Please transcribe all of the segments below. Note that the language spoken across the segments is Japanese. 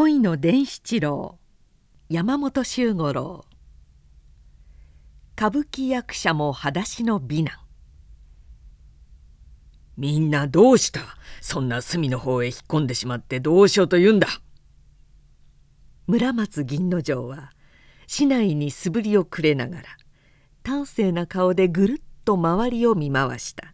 恋の伝七郎山本周五郎。歌舞伎役者も裸足の美男。みんなどうした？そんな隅の方へ引っ込んでしまってどうしようと言うんだ。村松銀之丞は市内に素振りをくれながら端正な顔でぐるっと周りを見回した。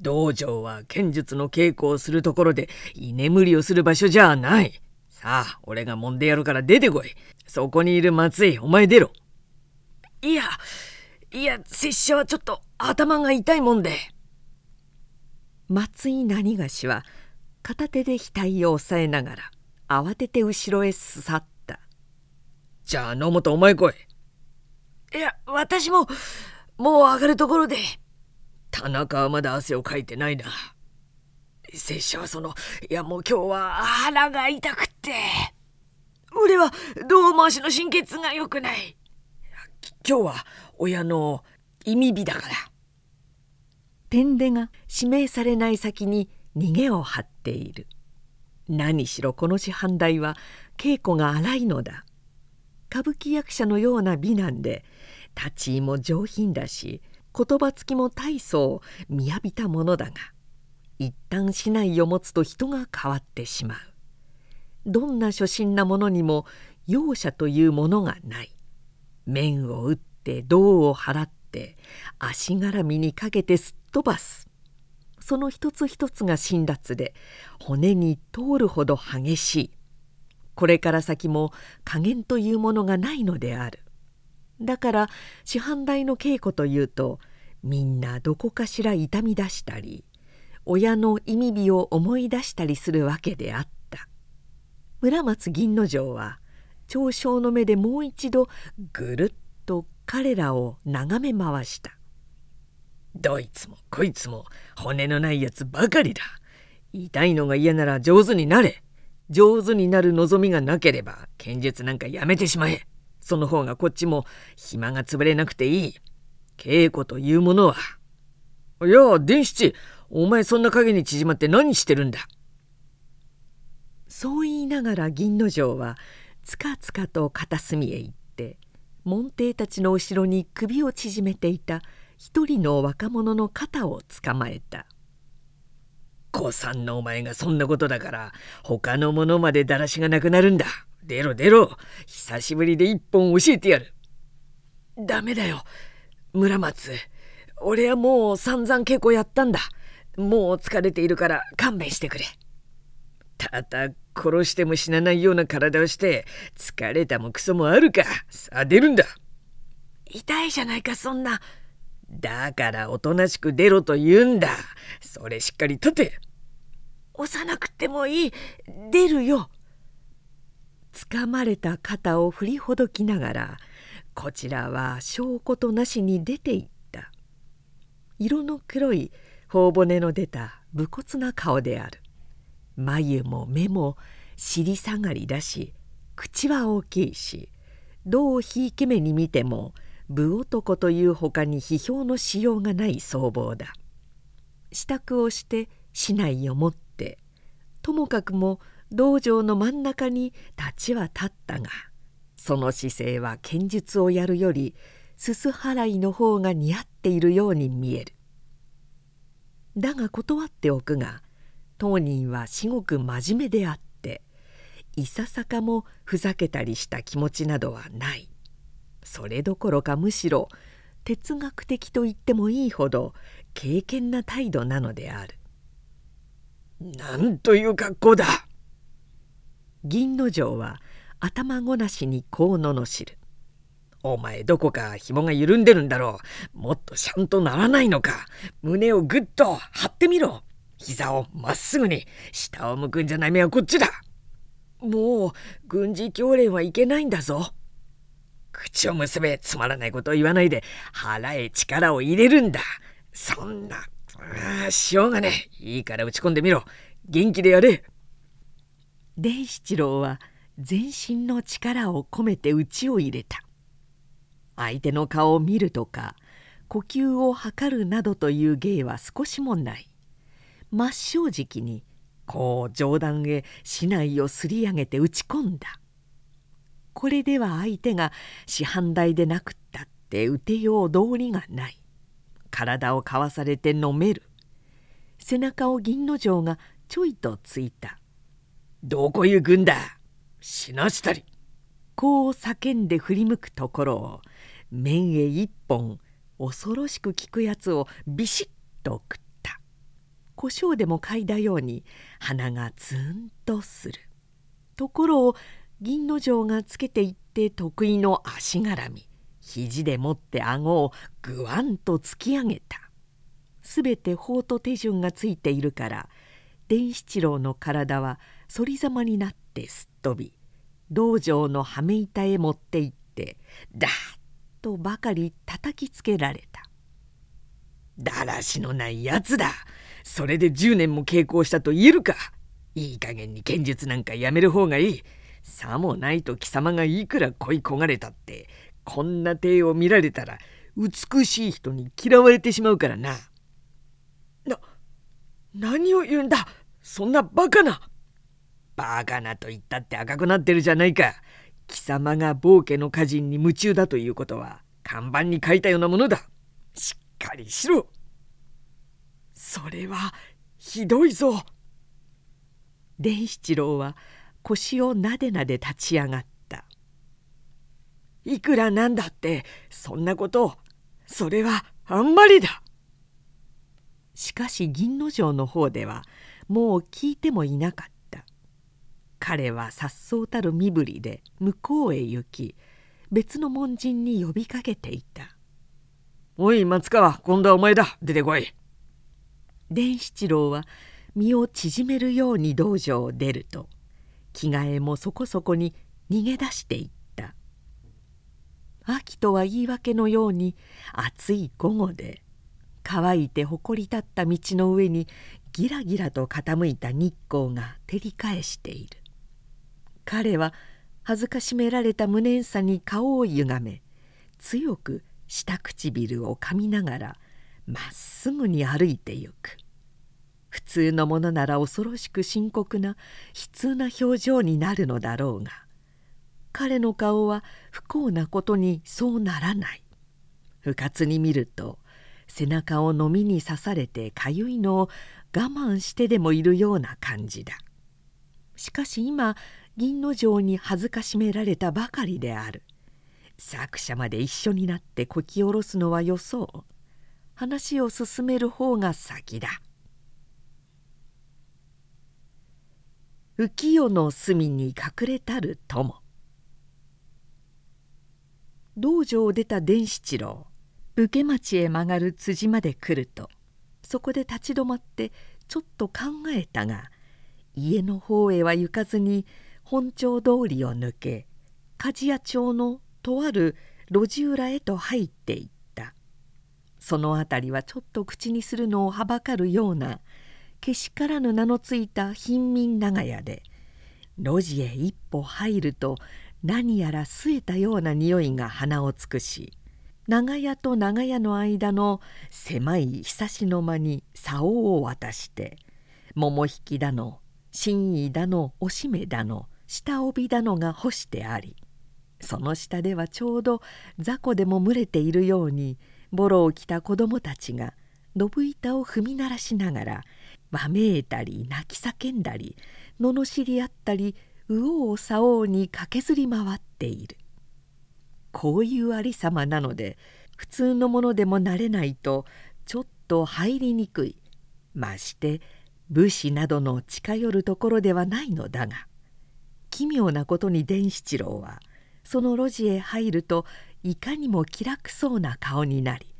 道場は剣術の稽古をするところで居眠りをする場所じゃない。さあ俺が揉んでやるから出てこい。そこにいる松井お前出ろ。いやいや拙者はちょっと頭が痛いもんで。松井何がしは片手で額を押さえながら慌てて後ろへ去った。じゃあ野本お前来い。いや私ももう上がるところで。田中はまだ汗をかいてないな拙者はそのいやもう今日は腹が痛くって。俺は胴回しの神経が良くない。今日は親の意味日だから。天出が指名されない先に逃げを張っている。何しろこの師範代は稽古が荒いのだ。歌舞伎役者のような美男で立ち居も上品だし言葉つきも大層みやびたものだが。一旦竹刀を持つと人が変わってしまう。どんな初心なものにも容赦というものがない。面を打って胴を払って足絡みにかけてすっ飛ばす。その一つ一つが辛辣で骨に通るほど激しい。これから先も加減というものがないのである。だから師範代の稽古というとみんなどこかしら痛み出したり親の意味日を思い出したりするわけであった。村松銀之丞は長将の目でもう一度ぐるっと彼らを眺め回した。どいつもこいつも骨のないやつばかりだ。痛いのが嫌なら上手になれ。上手になる望みがなければ剣術なんかやめてしまえ。その方がこっちも暇が潰れなくていい。稽古というものは。いや、伝七、お前そんな影に縮まって何してるんだ？そう言いながら銀之丞はつかつかと片隅へ行って門弟たちの後ろに首を縮めていた一人の若者の肩をつかまえた。子さんのお前がそんなことだから他の者までだらしがなくなるんだ。出ろ出ろ久しぶりで一本教えてやるダメだよ村松俺はもう散々稽古やったんだもう疲れているから勘弁してくれ。ただ殺しても死なないような体をして疲れたもクソもあるか。さあ出るんだ。痛いじゃないかそんな。だからおとなしく出ろと言うんだ。それしっかり立て。押さなくてもいい。出るよ。つかまれた肩を振りほどきながらこちらは証拠となしに出ていった。色の黒い頬骨の出た武骨な顔である。眉も目も尻下がりだし口は大きいしどうひいき目に見ても武男というほかに批評のしようがない僧帽だ。支度をして竹刀を持ってともかくも道場の真ん中に立ちは立ったがその姿勢は剣術をやるよりすす払いの方が似合っているように見える。だが断っておくが当人は至極真面目であっていささかもふざけたりした気持ちなどはない。それどころかむしろ哲学的と言ってもいいほど敬虔な態度なのである。なんという格好だ。銀之丞は頭ごなしにこう罵る「お前どこか紐が緩んでるんだろう。もっとしゃんとならないのか。胸をぐっと張ってみろ。膝をまっすぐに。下を向くんじゃない目はこっちだ。もう軍事教練はいけないんだぞ。口を結べつまらないことを言わないで。腹へ力を入れるんだ。そんな。しようがねえ。いいから打ち込んでみろ。元気でやれ。伝七郎は全身の力を込めて内を入れた。相手の顔を見るとか呼吸を測るなどという芸は少しもない。真っ正直にこう上段へ竹刀をすり上げて打ち込んだ。これでは相手が師範代でなくったって打てよう道理がない。体をかわされて飲める。背中を銀之丞がちょいとついた「どこ行くんだ？死なしたり」こう叫んで振り向くところを面へ一本恐ろしく効くやつをビシッと食った。胡椒でも嗅いだように鼻がツンとする。ところを銀之丞がつけていって得意の足絡み肘でもって顎をぐわんと突き上げた。すべて法と手順がついているから伝七郎の体は反りざまになってすっ飛び道場の羽目板へ持って行ってダッとばかり叩きつけられた。だらしのないやつだ。それで10年も稽古したと言えるか。いい加減に剣術なんかやめる方がいい。さもないと貴様がいくら恋焦がれたってこんな手を見られたら美しい人に嫌われてしまうからな。な、何を言うんだ。そんなバカな。バカなと言ったって赤くなってるじゃないか。貴様が暴家の歌人に夢中だということは看板に書いたようなものだ。しっかりしろ。それはひどいぞ。伝七郎は腰をなでなで立ち上がったいくらなんだってそんなことそれはあんまりだしかし銀之丞の方ではもう聞いてもいなかった彼はさっそうたる身振りで向こうへ行き別の門人に呼びかけていた「おい松川今度はお前だ。出てこい」伝七郎は身を縮めるように道場を出ると着替えもそこそこに逃げ出していった。秋とは言い訳のように暑い午後で乾いて埃立った道の上にギラギラと傾いた日光が照り返している彼は恥ずかしめられた無念さに顔をゆがめ強く下唇を噛みながらまっすぐに歩いてゆく。普通のものなら恐ろしく深刻な悲痛な表情になるのだろうが彼の顔は不幸なことにそうならない。不活に見ると背中をのみに刺されてかゆいのを我慢してでもいるような感じだ。しかし今銀之丞に恥ずかしめられたばかりである。作者まで一緒になってこき下ろすのはよそう。話を進める方が先だ。浮世の隅に隠れたる友。道場を出た伝七郎。武家町へ曲がる辻まで来ると。そこで立ち止まってちょっと考えたが家の方へは行かずに本町通りを抜け鍛冶屋町のとある路地裏へと入っていった。その辺りはちょっと口にするのをはばかるようなけしからぬ名のついた貧民長屋で路地へ一歩入ると何やら据えたような匂いが鼻を尽くし長屋と長屋の間の狭いひさしの間に竿を渡して桃引きだの新衣だのおしめだの下帯だのが干してありその下ではちょうど雑魚でも群れているようにボロを着た子供たちがどぶ板を踏み鳴らしながらわめいたり泣き叫んだり罵り合ったり右往左往に駆けずり回っている。こういうありさまなので普通のものでもなれないとちょっと入りにくい。まして武士などの近寄るところではないのだが奇妙なことに伝七郎はその路地へ入るといかにも気楽そうな顔になり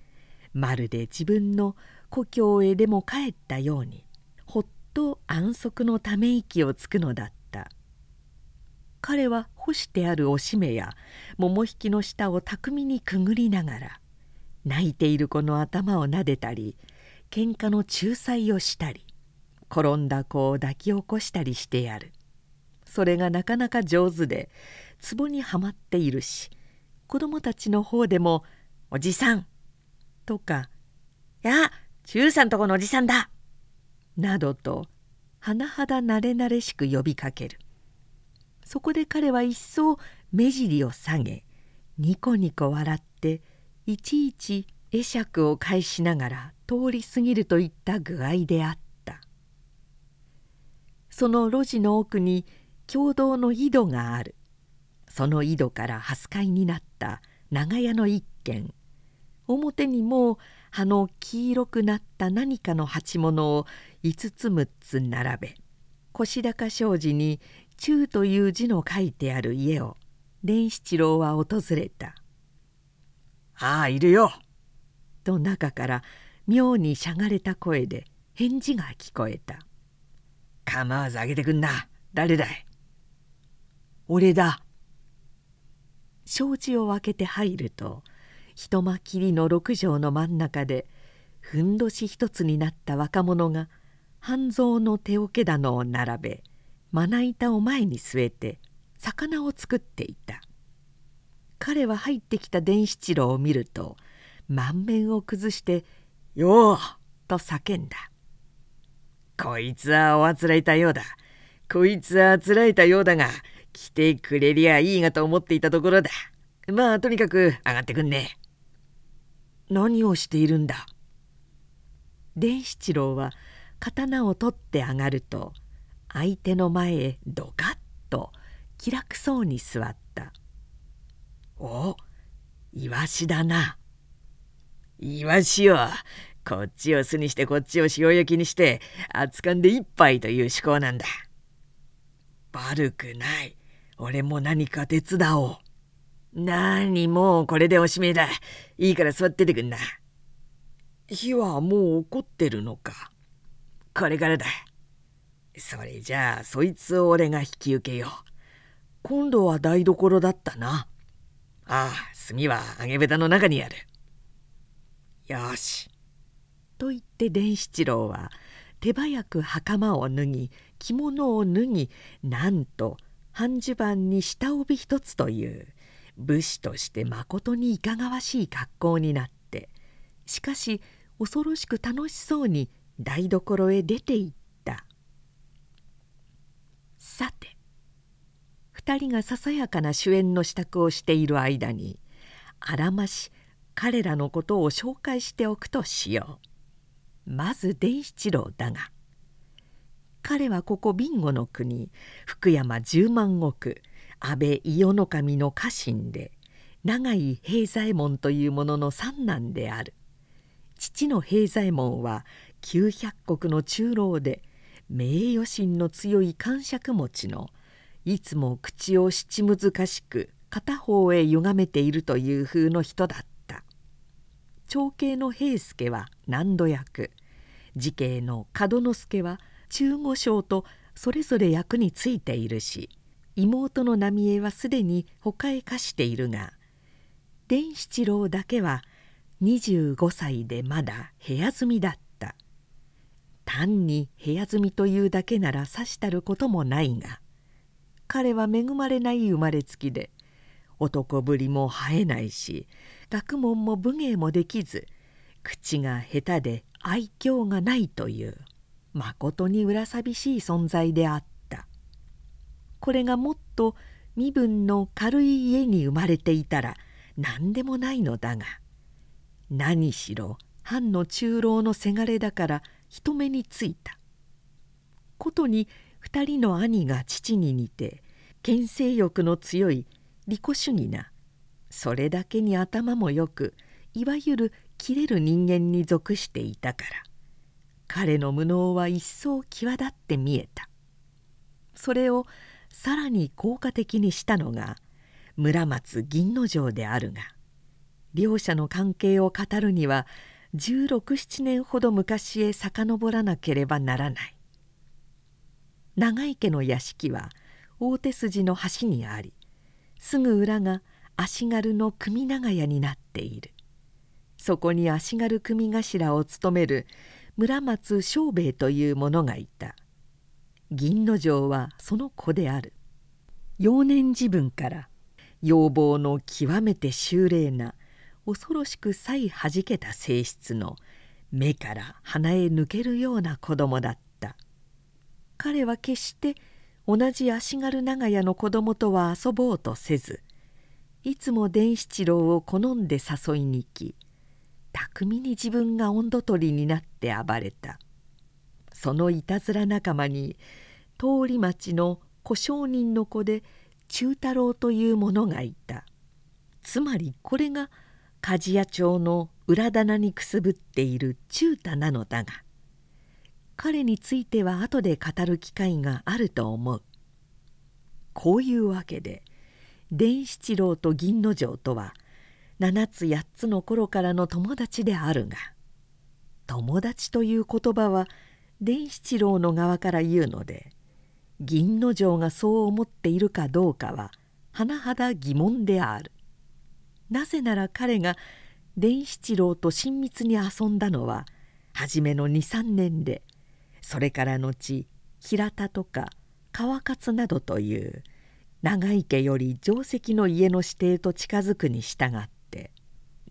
まるで自分の故郷へでも帰ったようにほっと安息のため息をつくのだった。彼は干してあるおしめや桃引きの下を巧みにくぐりながら泣いている子の頭をなでたり喧嘩の仲裁をしたり転んだ子を抱き起こしたりしてやる。それがなかなか上手で壺にはまっているし子供たちの方でも「おじさん」とか「や中さんとこのおじさんだ」などと甚だ慣れ慣れしく呼びかける。そこで彼は一層目尻を下げニコニコ笑っていちいち会釈を返しながら通り過ぎるといった具合であった。その路地の奥に共同の井戸がある。その井戸から蓮飼いになった長屋の一軒。表にも葉の黄色くなった何かの鉢物を5つ6つ並べ腰高障子に「中」という字の書いてある家を伝七郎は訪れた「ああいるよ」と中から妙にしゃがれた声で返事が聞こえた「構わずあげてくんな。誰だい?」「俺だ」障子を開けて入ると一間きりの六畳の真ん中でふんどし一つになった若者が半蔵の手桶棚を並べまな板を前に据えて魚を作っていた。彼は入ってきた伝七郎を見ると満面を崩して「よう!」と叫んだ「こいつはおあつらえたようだ。こいつはあつらえたようだが来てくれりゃいいがと思っていたところだ。まあとにかく上がってくんね。何をしているんだ？伝七郎は刀を取って上がると相手の前へドカッと気楽そうに座った「おイワシだな」「イワシよこっちを巣にしてこっちを塩焼きにして扱んで一杯という趣向なんだ」「悪くない。俺も何か手伝おう」何もうこれでおしめだ。いいから座っててくんな。火はもう怒ってるのか。これからだ。それじゃあそいつを俺が引き受けよう。今度は台所だったな。ああ炭は揚げ豚の中にある。よし。と言って伝七郎は手早く袴を脱ぎ着物を脱ぎなんと半襦袢に下帯一つという武士としてまことにいかがわしい格好になってしかし恐ろしく楽しそうに台所へ出て行った。さて2人がささやかな主演の支度をしている間にあらまし彼らのことを紹介しておくとしよう。まず伝七郎だが彼はここ備後の国福山十万石安倍伊予守の家臣で永井平左衛門というものの三男である。父の平左衛門は900石の中老で名誉心の強い感触持ちのいつも口を七難しく片方へ歪めているという風の人だった。長兄の平助は難度役次兄の門之助は中五将とそれぞれ役についているし妹の浪江はすでに他へ貸しているが伝七郎だけは25歳でまだ部屋住みだった。単に部屋住みというだけならさしたることもないが彼は恵まれない生まれつきで男ぶりも生えないし学問も武芸もできず口が下手で愛嬌がないという。まことに裏寂しい存在であった。これがもっと身分の軽い家に生まれていたら何でもないのだが何しろ藩の中老のせがれだから人目についたことに2人の兄が父に似て牽制欲の強い利己主義なそれだけに頭もよくいわゆる切れる人間に属していたから彼の無能は一層際立って見えた。それをさらに効果的にしたのが村松銀之丞であるが両者の関係を語るには1617年ほど昔へ遡らなければならない。長井家の屋敷は大手筋の端にありすぐ裏が足軽の組長屋になっている。そこに足軽組頭を務める村松正兵衛という者がいた。銀之丞はその子である。幼年自分から要望の極めて秀麗な恐ろしく才はじけた性質の目から鼻へ抜けるような子供だった。彼は決して同じ足軽長屋の子供とは遊ぼうとせずいつも伝七郎を好んで誘いに行き巧みに自分が温度取りになって暴れた。そのいたずら仲間に通り町の小商人の子で忠太郎という者がいた。つまりこれが鍛冶屋町の裏棚にくすぶっている忠太なのだが彼については後で語る機会があると思う。こういうわけで伝七郎と銀之丞とは7つ8つの頃からの友達であるが友達という言葉は伝七郎の側から言うので銀之丞がそう思っているかどうかは甚だ疑問である。なぜなら彼が伝七郎と親密に遊んだのは初めの23年でそれから後平田とか川勝などという長井家より定石の家の指定と近づくに従って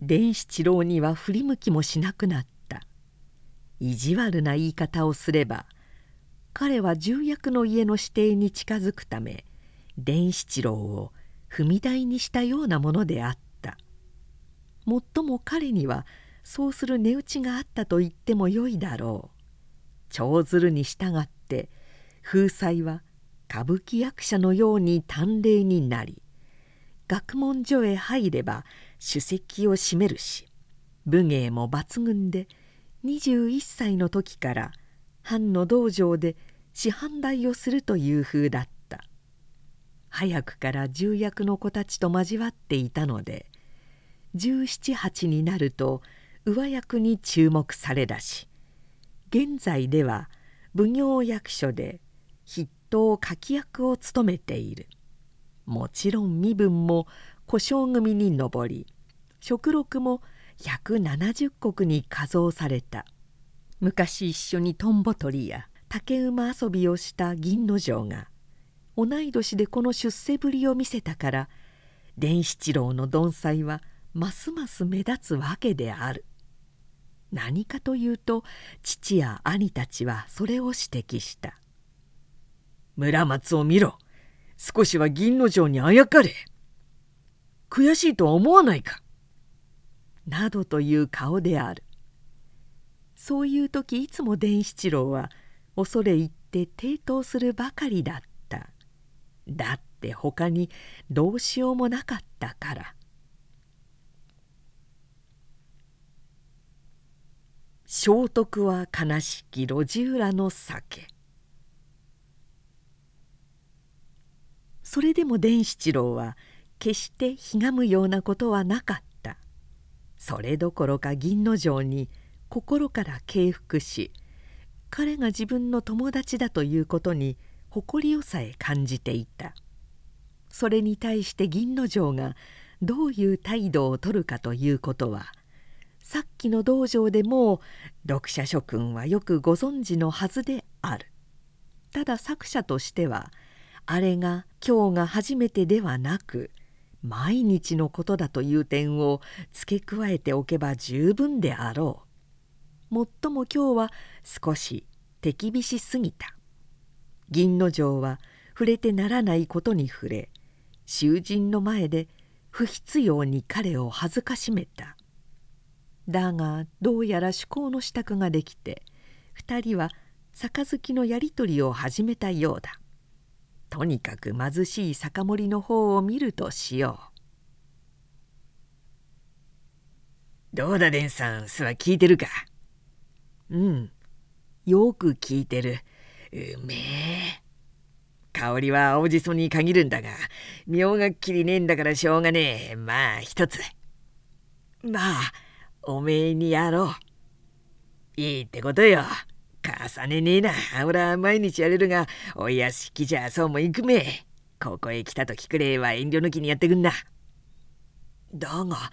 伝七郎には振り向きもしなくなった。意地悪な言い方をすれば彼は重役の家の指定に近づくため伝七郎を踏み台にしたようなものであった。もっとも彼にはそうする値打ちがあったと言ってもよいだろう。長鶴に従って風采は歌舞伎役者のように短麗になり学問所へ入れば首席を占めるし武芸も抜群で21歳の時から藩の道場で師範代をするという風だった。早くから重役の子たちと交わっていたので178になると上役に注目されだし現在では奉行役所で筆頭書き役を務めている。もちろん身分も小姓組に上り食禄も170石に加増された。昔一緒にトンボ取りや竹馬遊びをした銀之丞が同い年でこの出世ぶりを見せたから伝七郎の鈍斎はますます目立つわけである。何かというと父や兄たちはそれを指摘した「村松を見ろ少しは銀之丞にあやかれ。悔しいとは思わないか」などという顔である。そういう時いつも伝七郎は恐れ入って抵当するばかりだった。だって他にどうしようもなかったから。聖徳は悲しき路地裏の酒。それでも伝七郎は決してひがむようなことはなかった。それどころか銀之丞に心から敬服し彼が自分の友達だということに誇りをさえ感じていた。それに対して銀之丞がどういう態度をとるかということはさっきの道場でも読者諸君はよくご存知のはずである。ただ作者としてはあれが今日が初めてではなく毎日のことだという点を付け加えておけば十分であろう。もっとも今日は少し手厳しすぎた。銀之丞は触れてならないことに触れ囚人の前で不必要に彼を恥ずかしめた。だがどうやら趣向の支度ができて2人は杯のやり取りを始めたようだ。とにかく貧しい酒盛りの方を見るとしよう。どうだ蓮さん。すは聞いてるか？うん。よく聞いてる。うめえ。香りは青じそに限るんだが妙がっきりねえんだからしょうがねえ。まあ一つ。まあおめえにやろう。いいってことよ。重ねねえな。俺は毎日やれるが、お屋敷じゃそうも行くめ。ここへ来た時くれは遠慮抜きにやってくんな。だが、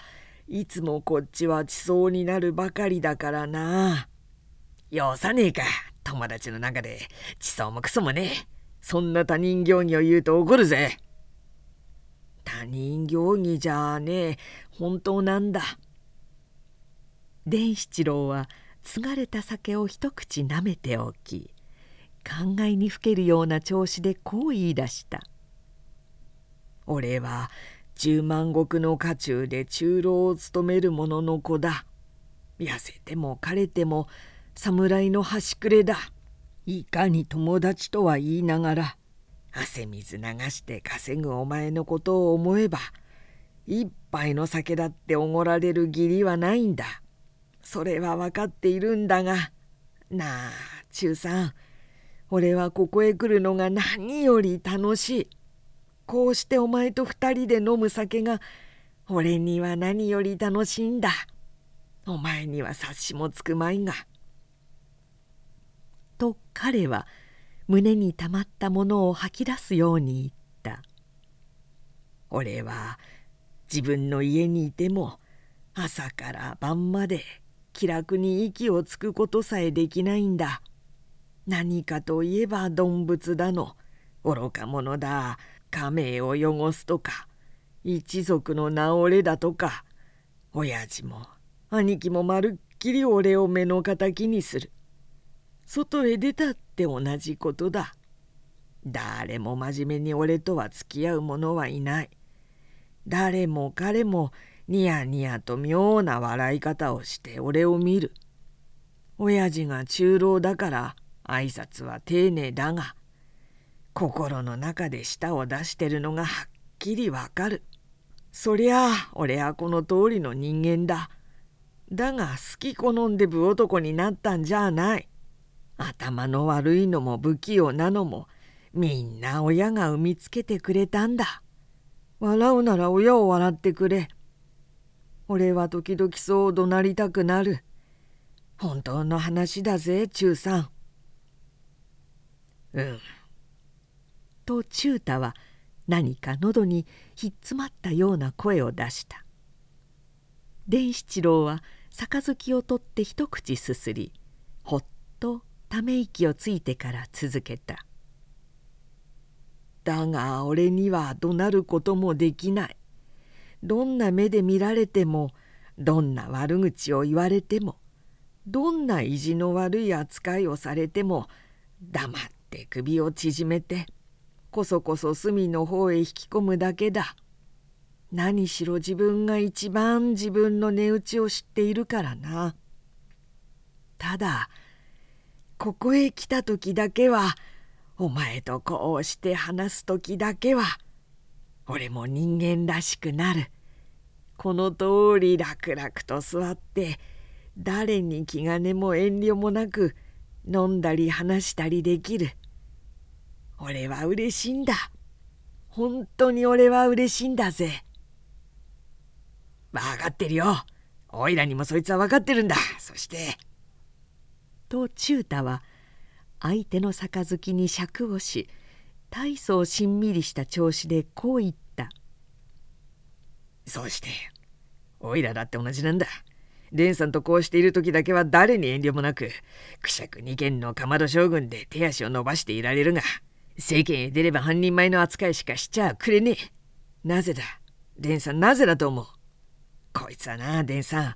いつもこっちは地層になるばかりだからな。よさねえか。友達の中で地層もクソもねえ。そんな他人行儀を言うと怒るぜ。他人行儀じゃねえ。本当なんだ。伝七郎は継がれた酒を一口なめておき考えにふけるような調子でこう言い出した「俺は十万石の家中で中老を務める者の子だ。痩せても枯れても侍の端くれだ。いかに友達とは言いながら汗水流して稼ぐお前のことを思えば一杯の酒だっておごられる義理はないんだ。それは分かっているんだが。なあ中さん。俺はここへ来るのが何より楽しい。こうしてお前と二人で飲む酒が俺には何より楽しいんだ。お前には察しもつくまいが」と彼は胸にたまったものを吐き出すように言った「俺は自分の家にいても朝から晩まで気楽に息をつくことさえできないんだ。何かといえば動物だの愚か者だ家名を汚すとか一族の名折れだとか親父も兄貴もまるっきり俺を目の敵にする。外へ出たって同じことだ。誰も真面目に俺とは付き合う者はいない。誰も彼もニヤニヤと妙な笑い方をして俺を見る。親父が中老だから挨拶は丁寧だが心の中で舌を出してるのがはっきりわかる。そりゃあ俺はこの通りの人間だ。だが好き好んで武男になったんじゃない。頭の悪いのも不器用なのもみんな親が産みつけてくれたんだ。笑うなら親を笑ってくれ。俺は時々そう怒鳴りたくなる。本当の話だぜ中さん。うん。と中太は何か喉にひっつまったような声を出した。伝七郎は杯を取って一口すすりほっとため息をついてから続けた「だが俺には怒鳴ることもできない。どんな目で見られてもどんな悪口を言われてもどんな意地の悪い扱いをされても黙って首を縮めてこそこそ隅の方へ引き込むだけだ。何しろ自分が一番自分の値打ちを知っているからな。ただここへ来た時だけはお前とこうして話す時だけは俺も人間らしくなる。この通り楽々と座って誰に気兼ねも遠慮もなく飲んだり話したりできる。俺は嬉しいんだ。本当に俺は嬉しいんだぜ。分かってるよ。おいらにもそいつは分かってるんだ。そして。と忠太は相手の杯に尺をし大層しんみりした調子でこう言った「そうしておいらだって同じなんだ。蓮さんとこうしている時だけは誰に遠慮もなくくしゃく二軒のかまど将軍で手足を伸ばしていられるが世間へ出れば半人前の扱いしかしちゃくれねえ。なぜだ？蓮さんなぜだと思う？こいつはな蓮さん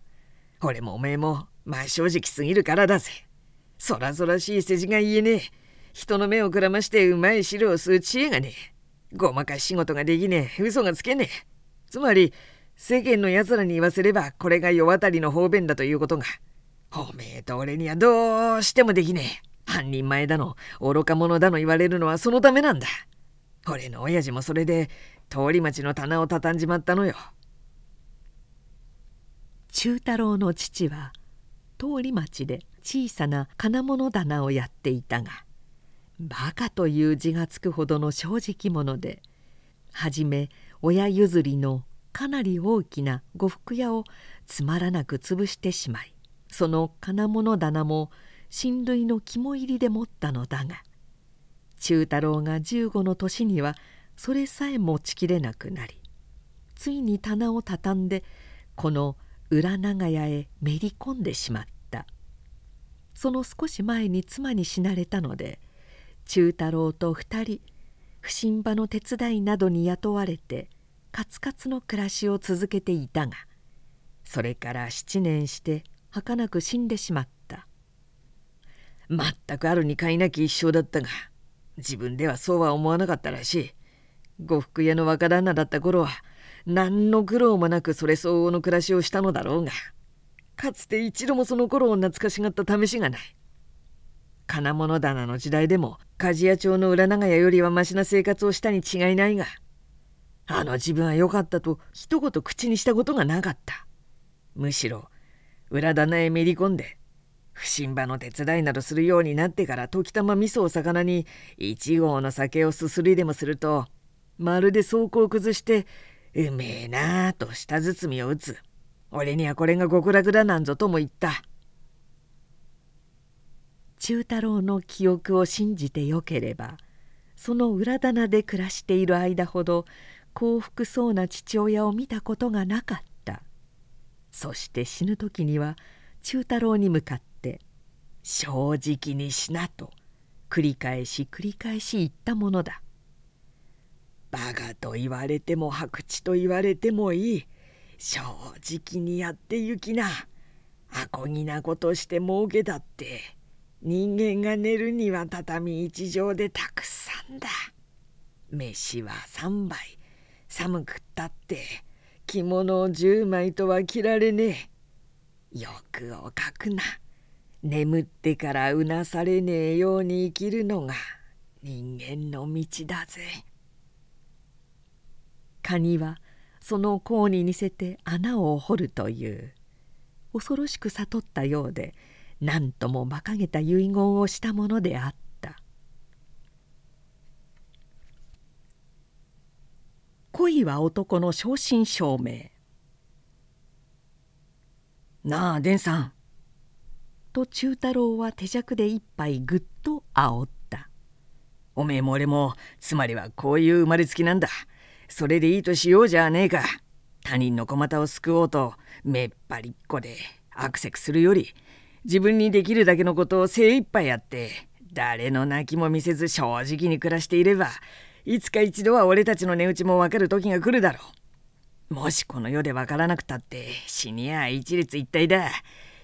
俺もおめえもまあ正直すぎるからだぜ。そらそらしい世辞が言えねえ。人の目をくらましてうまい汁を吸う知恵がねえ。ごまかし仕事ができねえ。嘘がつけねえ。つまり、世間の奴らに言わせれば、これが世渡りの方便だということが。おめえと俺にはどうしてもできねえ。半人前だの、愚か者だの言われるのはそのためなんだ。俺の親父もそれで、通り町の棚を畳んじまったのよ。忠太郎の父は、通り町で小さな金物棚をやっていたがバカという字がつくほどの正直者で初め親譲りのかなり大きな呉服屋をつまらなく潰してしまいその金物棚も親類の肝入りで持ったのだが忠太郎が15の年にはそれさえ持ちきれなくなりついに棚を畳んでこの裏長屋へめり込んでしまった。その少し前に妻に死なれたので忠太郎と二人不審場の手伝いなどに雇われてカツカツの暮らしを続けていたがそれから七年して儚く死んでしまった。全くあるに買いなき一生だったが自分ではそうは思わなかったらしい。呉服屋の若旦那だった頃は何の苦労もなくそれ相応の暮らしをしたのだろうがかつて一度もその頃を懐かしがった試しがない。金物棚の時代でも鍛冶屋町の裏長屋よりはましな生活をしたに違いないがあの自分は良かったと一言口にしたことがなかった。むしろ裏棚へめり込んで不審場の手伝いなどするようになってから時たま味噌を魚に一合の酒をすすりでもするとまるで走行を崩してうめえなあと舌包みを打つ。俺にはこれが極楽だなんぞとも言った。忠太郎の記憶を信じてよければその裏棚で暮らしている間ほど幸福そうな父親を見たことがなかった。そして死ぬ時には忠太郎に向かって「正直にしな」と繰り返し繰り返し言ったものだ。バカと言われても白痴と言われてもいい。正直にやってゆきな。あこぎなことして儲けたって。人間が寝るには畳一畳でたくさんだ。飯は3杯。寒くったって着物を10枚とは着られねえ。欲をかくな。眠ってからうなされねえように生きるのが人間の道だぜ。カニはその甲に似せて穴を掘るという恐ろしく悟ったようで何とも馬鹿げた遺言をしたものであった。恋は男の正真正銘。なあ伝さん。と忠太郎は手酌で一杯ぐっと煽った。おめえも俺もつまりはこういう生まれつきなんだ。それでいいとしようじゃねえか。他人の小股を救おうとめっぱりっこでアクセクするより自分にできるだけのことを精一杯やって誰の泣きも見せず正直に暮らしていればいつか一度は俺たちの値打ちもわかる時が来るだろう。もしこの世でわからなくたって死にゃ一律一体だ。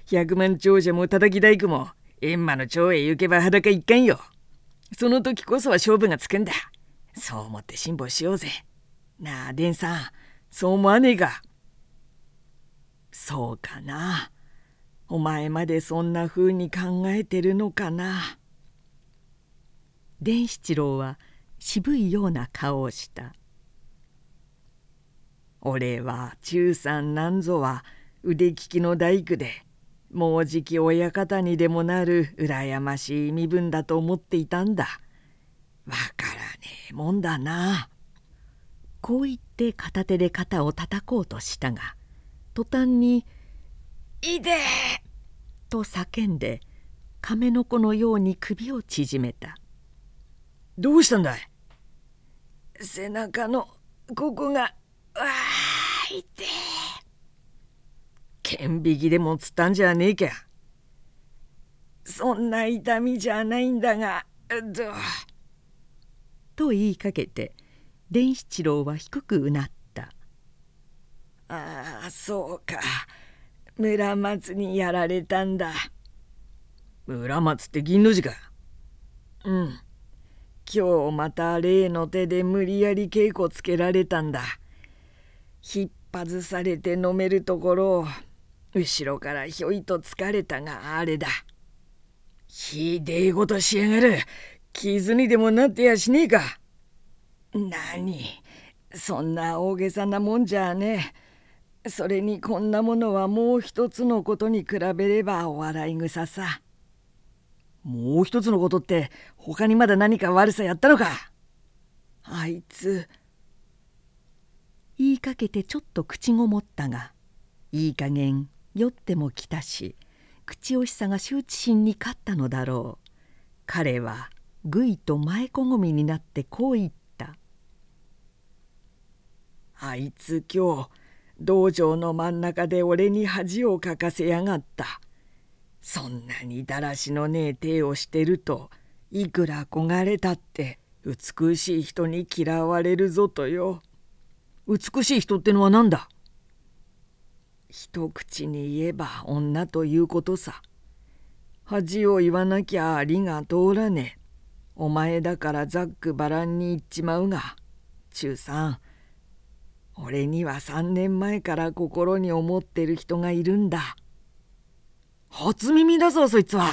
百万長者も叩き大工も閻魔の長へ行けば裸一貫よ。その時こそは勝負がつくんだ。そう思って辛抱しようぜ。なあ伝さん。そう思わねえか。そうかな。お前までそんな風に考えてるのかな。伝七郎は渋いような顔をした。俺は中三なんぞは腕利きの大工でもうじき親方にでもなる羨ましい身分だと思っていたんだ。わからねえもんだな。こう言って片手で肩を叩こうとしたが途端に「いで!」と叫んで亀の子のように首を縮めた「どうしたんだい?」背中のここがわあい。て剣引きでもつったんじゃねえか。そんな痛みじゃないんだがどと言いかけて伝七郎は低くうなった「ああそうか村松にやられたんだ」村松って銀の字かうん。今日また例の手で無理やり稽古つけられたんだ。引っ外されて飲めるところを後ろからひょいと疲れたがあれだ。ひでえことしやがる。傷にでもなってやしねえか。何？そんな大げさなもんじゃねえそれにこんなものはもう一つのことに比べればお笑い草さ。もう一つのことって他にまだ何か悪さやったのか。あいつ。言いかけてちょっと口ごもったがいい加減酔っても来たし口惜しさが羞恥心に勝ったのだろう。彼はぐいと前こごみになってこう言った。あいつ今日道場の真ん中で俺に恥をかかせやがった。そんなにだらしのねえ手をしてるといくら焦れたって美しい人に嫌われるぞとよ。美しい人ってのは何だ？一口に言えば女ということさ。恥を言わなきゃありが通らねえ。お前だからざっくばらんに言っちまうが中さん。俺には3年前から心に思ってる人がいるんだ。初耳だぞそいつは。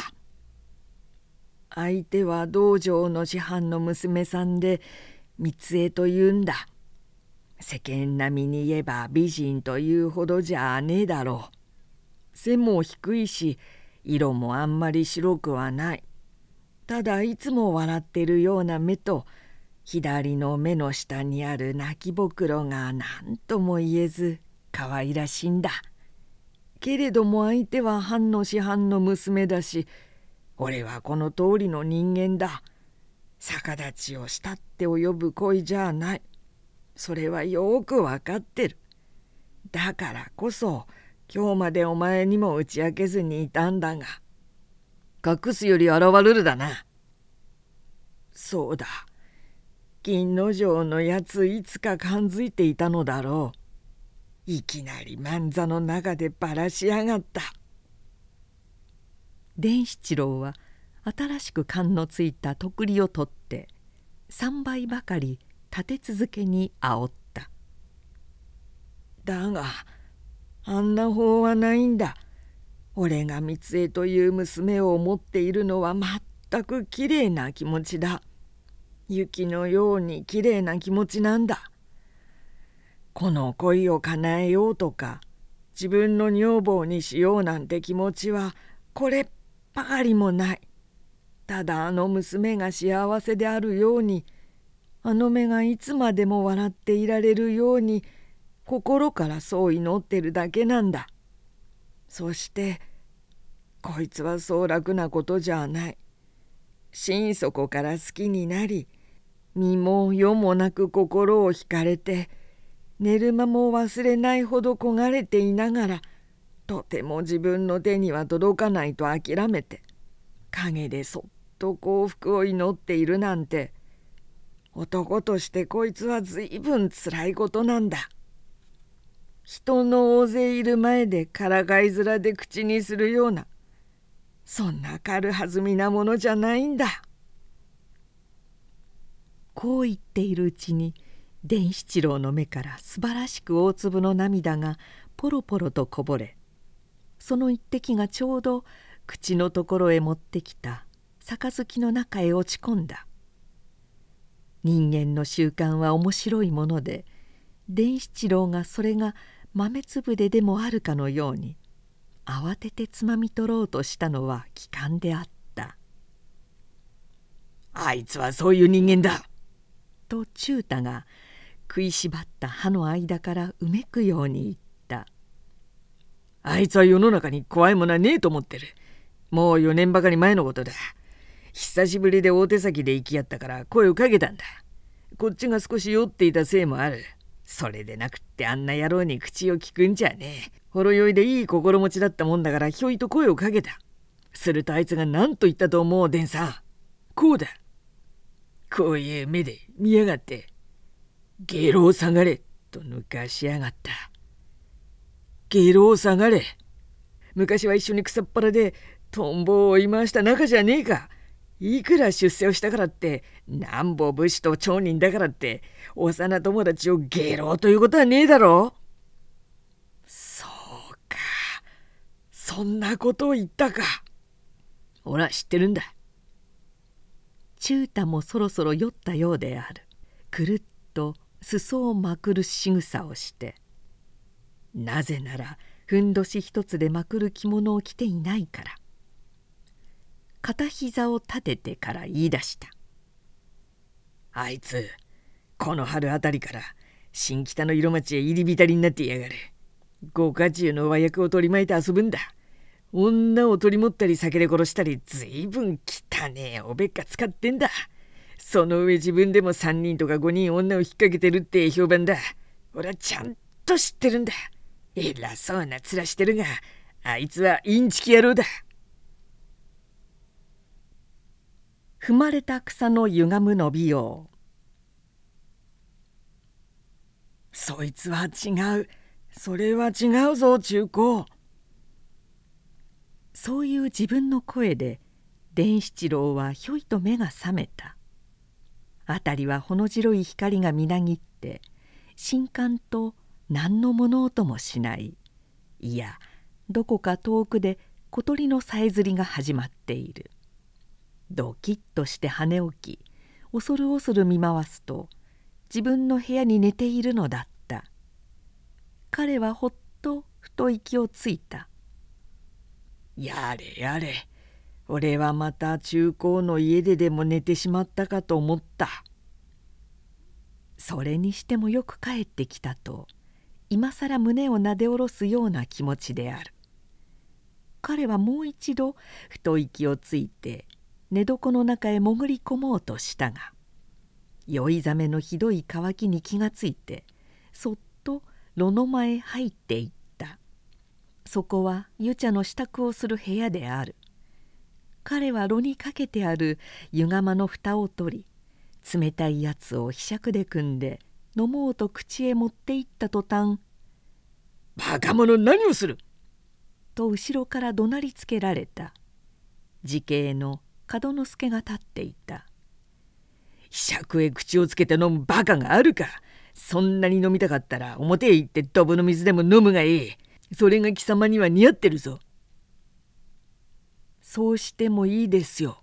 相手は道場の師範の娘さんで三江というんだ。世間並みに言えば美人というほどじゃねえだろう。背も低いし色もあんまり白くはない。ただいつも笑ってるような目と左の目の下にある泣きぼくろが何とも言えず可愛らしいんだ。けれども相手は藩の師範の娘だし俺はこの通りの人間だ。逆立ちをしたって及ぶ恋じゃない。それはよくわかってる。だからこそ今日までお前にも打ち明けずにいたんだが隠すより現れるだなそうだ銀之丞のやついつか感づいていたのだろういきなり万座の中でばらしやがった伝七郎は新しく勘のついた徳利を取って3倍ばかり立て続けに煽っただがあんな法はないんだ。俺が三江という娘を思っているのは全くきれいな気持ちだ。雪のようにきれいな気持ちなんだ。この恋を叶えようとか自分の女房にしようなんて気持ちはこればかりもない。ただあの娘が幸せであるようにあの目がいつまでも笑っていられるように心からそう祈ってるだけなんだ。そしてこいつはそう楽なことじゃない。心底から好きになり身も世もなく心を惹かれて寝る間も忘れないほど焦がれていながらとても自分の手には届かないと諦めて陰でそっと幸福を祈っているなんて男としてこいつは随分つらいことなんだ。人の大勢いる前でからかい面で口にするようなそんな軽はずみなものじゃないんだ。こう言っているうちに伝七郎の目から素晴らしく大粒の涙がポロポロとこぼれその一滴がちょうど口のところへ持ってきた杯の中へ落ち込んだ人間の習慣は面白いもので伝七郎がそれが豆粒ででもあるかのように慌ててつまみ取ろうとしたのは気管であった「あいつはそういう人間だ!」と忠太が食いしばった歯の間からうめくように言った「あいつは世の中に怖いものはねえと思ってるもう4年ばかり前のことだ久しぶりで大手先で行き合ったから声をかけたんだこっちが少し酔っていたせいもあるそれでなくってあんな野郎に口を聞くんじゃねえ。ほろ酔いでいい心持ちだったもんだからひょいと声をかけた。するとあいつが何と言ったと思う、デンさん。こうだ。こういう目で見やがって、ゲロを下がれと抜かしやがった。ゲロを下がれ。昔は一緒に草っ腹でトンボを追い回した仲じゃねえか。いくら出世をしたからってなんぼ武士と町人だからって幼友達をゲロということはねえだろそうかそんなことを言ったかほら知ってるんだ忠太もそろそろ酔ったようである。くるっと裾をまくる仕草をして。なぜならふんどし一つでまくる着物を着ていないから。片膝を立ててから言い出した「あいつこの春あたりから新北の色町へ入り浸りになってやがる。ご家中の和訳を取り巻いて遊ぶんだ。女を取り持ったり酒で殺したりずいぶん汚ねえおべっか使ってんだ。その上自分でも3人とか5人女を引っ掛けてるって評判だ。俺はちゃんと知ってるんだ。偉そうな面してるがあいつはインチキ野郎だ。踏まれた草の歪む伸びよう。そいつは違う。それは違うぞ中高。そういう自分の声で伝七郎はひょいと目が覚めた。辺りはほの白い光がみなぎって新刊と何の物音もしない。いやどこか遠くで小鳥のさえずりが始まっている。ドキッとして跳ね起き恐る恐る見回すと自分の部屋に寝ているのだった。彼はほっとふと息をついた。やれやれ。俺はまた中高の家ででも寝てしまったかと思った。それにしてもよく帰ってきたと今更胸をなで下ろすような気持ちである。彼はもう一度太息をついて寝床の中へ潜り込もうとしたが酔いざめのひどい渇きに気がついてそっと炉の間へ入っていった。そこは湯茶の支度をする部屋である。彼は炉にかけてある湯釜の蓋を取り冷たいやつをひしゃくで汲んで飲もうと口へ持っていった途端「バカ者何をする!」と後ろから怒鳴りつけられた。慈恵の門之助が立っていた「ひしゃくへ口をつけて飲むバカがあるか？そんなに飲みたかったら表へ行ってドブの水でも飲むがいい。それが貴様には似合ってるぞ」そうしてもいいですよ。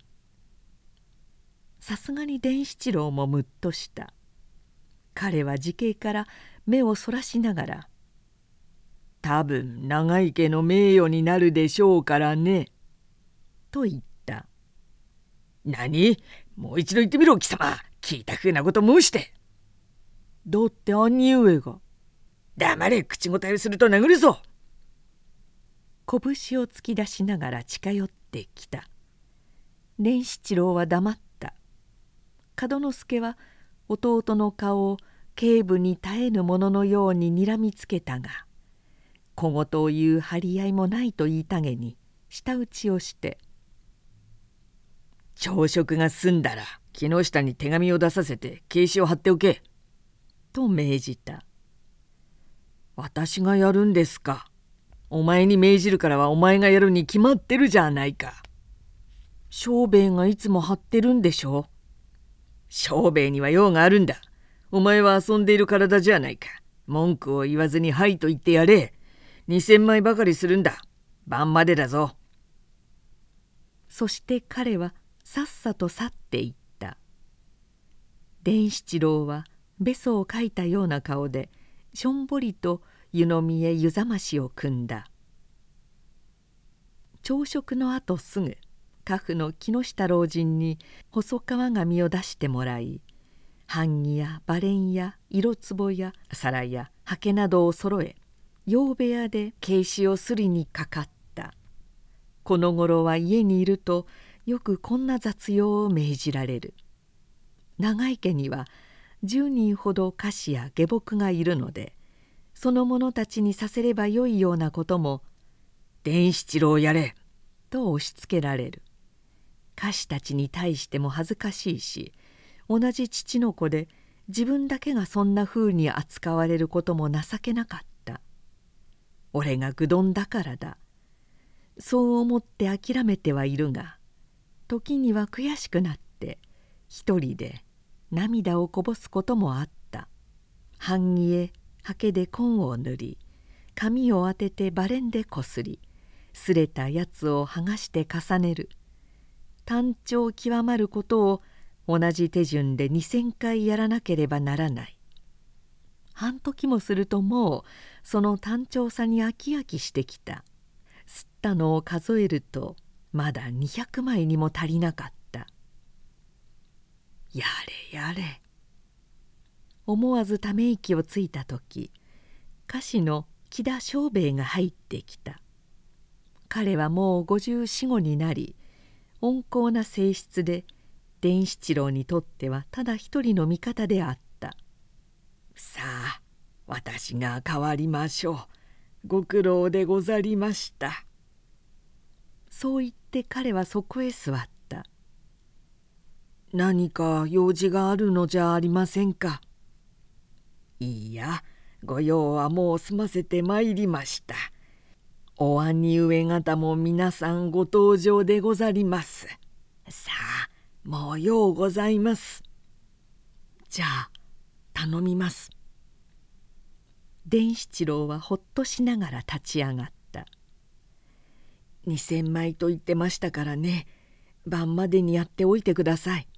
さすがに伝七郎もむっとした。彼は慈恵から目をそらしながら「多分長井家の名誉になるでしょうからね」と言った「何？もう一度言ってみろ貴様。聞いたふうなこと申して」だって兄上が。黙れ口答えすると殴るぞ。拳を突き出しながら近寄ってきた。伝七郎は黙った。門之助は弟の顔を頸部に絶えぬもののようににらみつけたが小言を言う張り合いもないと言いたげに舌打ちをして「朝食が済んだら木下に手紙を出させて警視を貼っておけ」と命じた「私がやるんですか。お前に命じるからはお前がやるに決まってるじゃないか」小兵衛がいつも張ってるんでしょ小兵衛には用があるんだ。お前は遊んでいる体じゃないか。文句を言わずにはいと言ってやれ。二千枚ばかりするんだ。晩までだぞ。そして彼はさっさと去っていった。伝七郎はべそをかいたような顔でしょんぼりと湯飲みへ湯冷ましを組んだ。朝食のあとすぐ家父の木下老人に細川紙を出してもらい版木やバレンや色壺や皿や刷毛などを揃え洋部屋で警視をすりにかかったこの頃は家にいるとよくこんな雑用を命じられる長井家には10人ほど歌手や下僕がいるのでその者たちにさせればよいようなことも「伝七郎やれ」と押しつけられる。歌手たちに対しても恥ずかしいし同じ父の子で自分だけがそんなふうに扱われることも情けなかった。俺が愚鈍だからだ。そう思って諦めてはいるが時には悔しくなって一人で涙をこぼすこともあった。半木刷毛で紺を塗り髪を当ててバレンでこすりすれたやつを剥がして重ねる。単調極まることを同じ手順で2,000回やらなければならない。半時もするともうその単調さに飽き飽きしてきた。吸ったのを数えるとまだ200枚にも足りなかった。やれやれ。思わずため息をついた時歌手の木田庄兵衛が入ってきた。彼はもう5455になり温厚な性質で伝七郎にとってはただ一人の味方であった。さあ私が代わりましょう。ご苦労でござりました。そう言って彼はそこへ座った。何か用事があるのじゃありませんか？いいや。御用はもう済ませてまいりました。お兄上方も皆さんご登場でござります。さあもうようございます。じゃあ頼みます。伝七郎はほっとしながら立ち上がった。2,000枚と言ってましたからね。晩までにやっておいてください。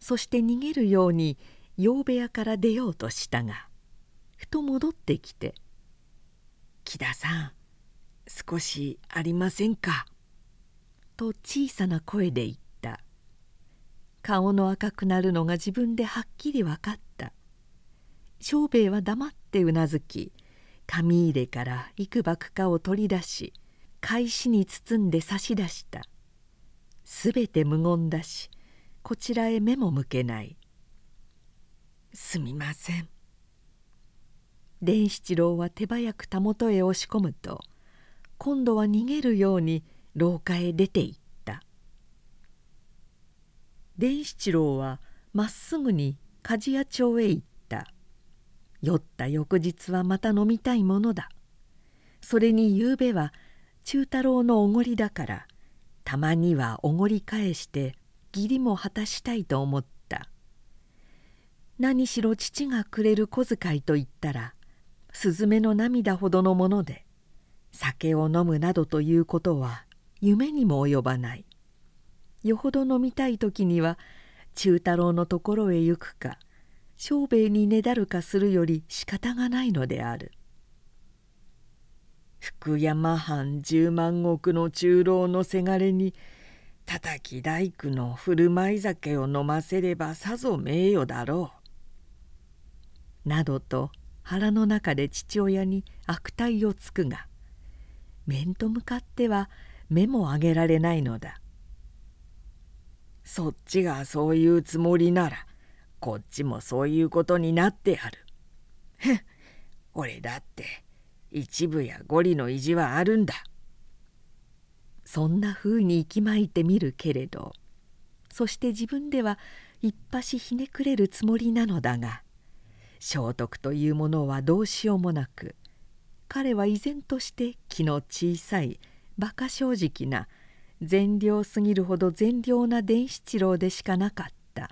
そして逃げるように洋部屋から出ようとしたがふと戻ってきて「木田さん少しありませんか?」と小さな声で言った。顔の赤くなるのが自分ではっきり分かった。庄兵衛は黙ってうなずき紙入れから幾ばくかを取り出し返しに包んで差し出した。すべて無言だしこちらへ目も向けない「すみません」伝七郎は手早くたもとへ押し込むと今度は逃げるように廊下へ出て行った。伝七郎はまっすぐに鍛冶屋町へ行った。酔った翌日はまた飲みたいものだ。それにゆうべは忠太郎のおごりだからたまにはおごり返して義理も果たしたいと思った。何しろ父がくれる小遣いといったらスズメの涙ほどのもので酒を飲むなどということは夢にも及ばないよほど飲みたい時には忠太郎のところへ行くか庄兵衛にねだるかするより仕方がないのである福山藩十万石の中老のせがれにたたき大工の振る舞い酒を飲ませればさぞ名誉だろう。などと腹の中で父親に悪態をつくが面と向かっては目も上げられないのだ。そっちがそういうつもりならこっちもそういうことになってある。ふん俺だって一部や五里の意地はあるんだ。そんなふうに息巻いてみるけれどそして自分では一発ひねくれるつもりなのだが聖徳というものはどうしようもなく彼は依然として気の小さい馬鹿正直な善良すぎるほど善良な伝七郎でしかなかった。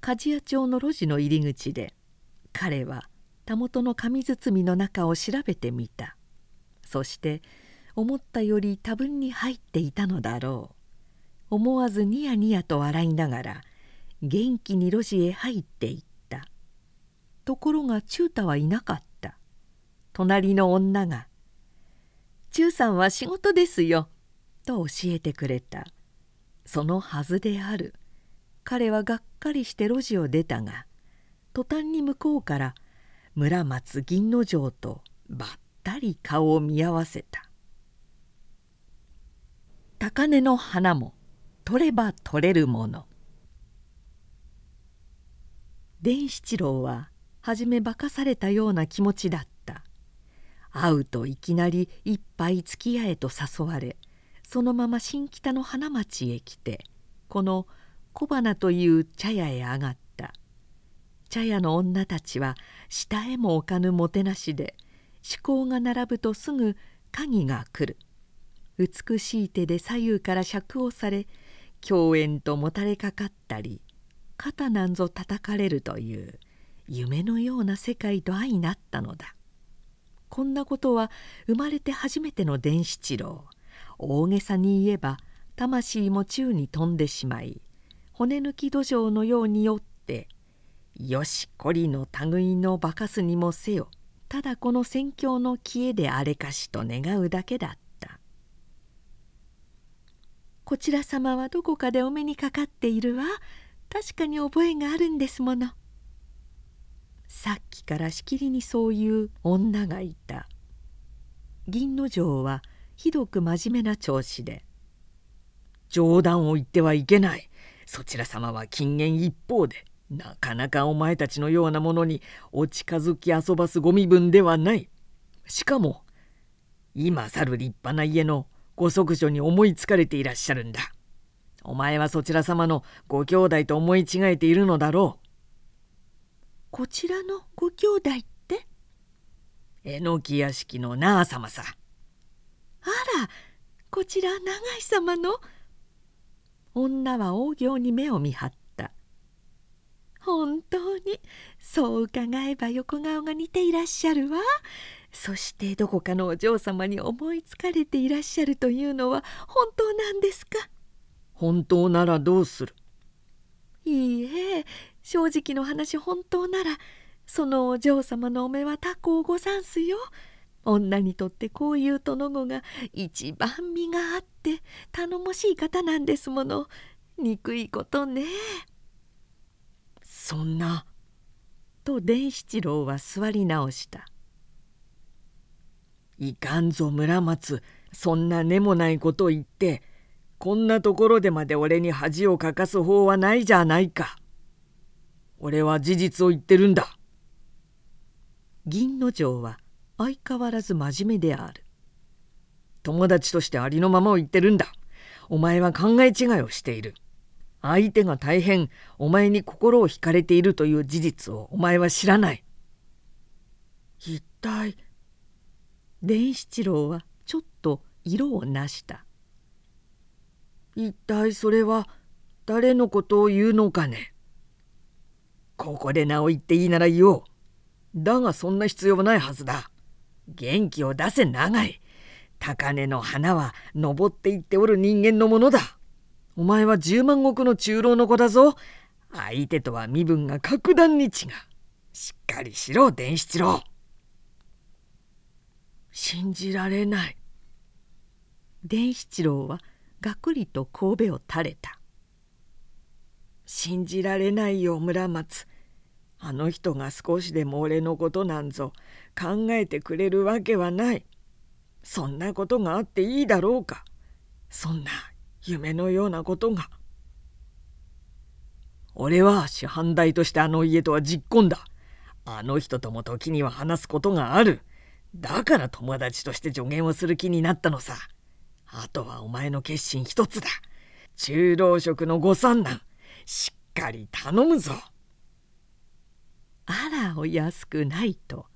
鍛冶屋町の路地の入り口で彼はたもとの紙包みの中を調べてみた。そして思ったより多分に入っていたのだろう。思わずニヤニヤと笑いながら元気に路地へ入っていった。ところが忠太はいなかった。隣の女が「忠さんは仕事ですよ」と教えてくれた。そのはずである。彼はがっかりして路地を出たが途端に向こうから村松銀之丞とばったり顔を見合わせた高根の花も取れば取れるもの。伝七郎は初め化かされたような気持ちだった。会うといきなり一杯付き合えと誘われそのまま新北の花町へ来てこの小花という茶屋へ上がった。茶屋の女たちは下へも置かぬもてなしで趣向が並ぶとすぐ鍵が来る。美しい手で左右から尺をされ狂燕ともたれかかったり肩なんぞ叩かれるという夢のような世界と相なったのだ。こんなことは生まれて初めての伝七郎大げさに言えば魂も宙に飛んでしまい骨抜き土壌のようによって「よしこりの類の化かすにもせよ」ただこの宣教の消えであれかしと願うだけだった「こちら様はどこかでお目にかかっているわ。確かに覚えがあるんですもの」さっきからしきりにそういう女がいた。銀之丞はひどく真面目な調子で「冗談を言ってはいけない。そちら様は禁煙一方で。なかなかお前たちのようなものにお近づき遊ばすご身分ではない。しかも今去る立派な家のご息女に思いつかれていらっしゃるんだ。お前はそちら様のご兄弟と思い違えているのだろう。こちらのご兄弟って？えのき屋敷のなあ様さ。あらこちら長井様の？女は大行に目を見張った。本当に？そう伺えば横顔が似ていらっしゃるわ。そしてどこかのお嬢様に思いつかれていらっしゃるというのは本当なんですか？本当ならどうする？いいえ正直の話本当ならそのお嬢様のお目は他校ござんすよ。女にとってこういう殿子が一番身があって頼もしい方なんですもの。憎いことね。そんな。と伝七郎は座り直した。いかんぞ村松そんな根もないことを言ってこんなところでまで俺に恥をかかす方はないじゃないか。俺は事実を言ってるんだ。銀之丞は相変わらず真面目である。友達としてありのままを言ってるんだ。お前は考え違いをしている。相手が大変お前に心を惹かれているという事実をお前は知らない。一体伝七郎はちょっと色をなした一体それは誰のことを言うのかね？ここで名を言っていいなら言おう。だがそんな必要はないはずだ。元気を出せ長い。高根の花は登っていっておる人間のものだ。お前は十万石の中老の子だぞ。相手とは身分が格段に違う。しっかりしろ伝七郎。信じられない。伝七郎はがくりと神戸を垂れた。信じられないよ村松。あの人が少しでも俺のことなんぞ考えてくれるわけはない。そんなことがあっていいだろうか。そんな夢のようなことが。俺は師範代としてあの家とは実婚だ。あの人とも時には話すことがある。だから友達として助言をする気になったのさ。あとはお前の決心一つだ。中老職のご三男。しっかり頼むぞ。あらお安くないと。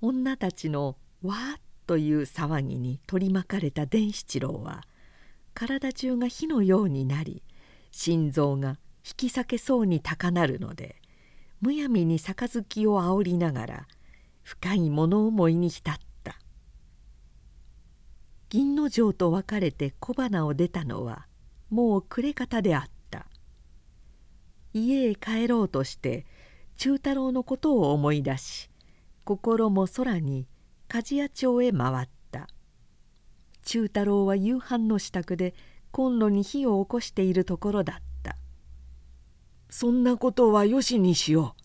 女たちのわーっという騒ぎに取り巻かれた伝七郎は体中が火のようになり心臓が引き裂けそうに高鳴るのでむやみに杯をあおりながら深い物思いに浸った。銀之丞と別れて小花を出たのはもう暮れ方であった。家へ帰ろうとして忠太郎のことを思い出し心も空に鍛冶屋町へ回った。忠太郎は夕飯の支度でコンロに火を起こしているところだった。そんなことはよしにしよう。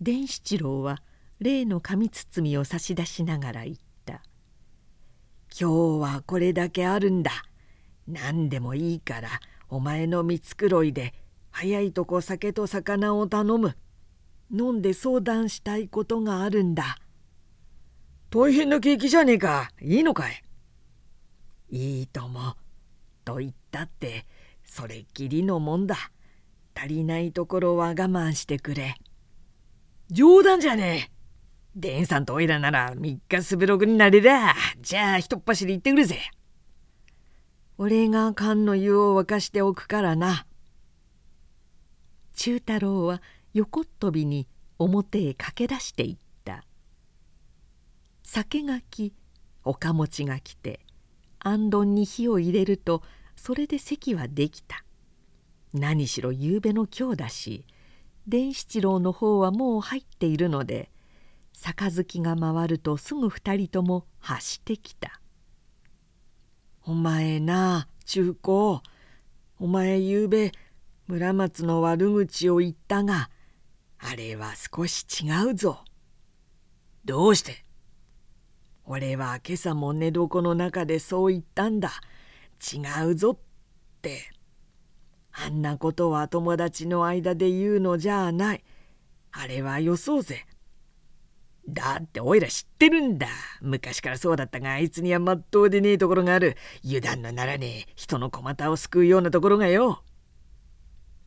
伝七郎は例の紙包みを差し出しながら言っ「今日はこれだけあるんだ。何でもいいからお前の見繕いで早いとこ酒と魚を頼む。飲んで相談したいことがあるんだ。大変な景気じゃねえか。いいのかい？いいとも。と言ったってそれっきりのもんだ。足りないところは我慢してくれ。冗談じゃねえ。デンさんとおいらなら3日すべろくになれらじゃあひとっ走り行ってくるぜ。俺が缶の湯を沸かしておくからな。忠太郎は横っ飛びに表へ駆け出していった。酒がき岡持ちが来てあんどんに火を入れるとそれで席はできた。何しろ夕べの今日だし伝七郎の方はもう入っているので杯が回るとすぐ二人とも走ってきた「お前な中高お前ゆうべ村松の悪口を言ったがあれは少し違うぞ。どうして？俺は今朝も寝床の中でそう言ったんだ。違うぞって。あんなことは友達の間で言うのじゃない。あれはよそうぜ。だっておいら知ってるんだ。昔からそうだったがあいつにはまっとうでねえところがある。油断のならねえ人の小股を救うようなところがよ。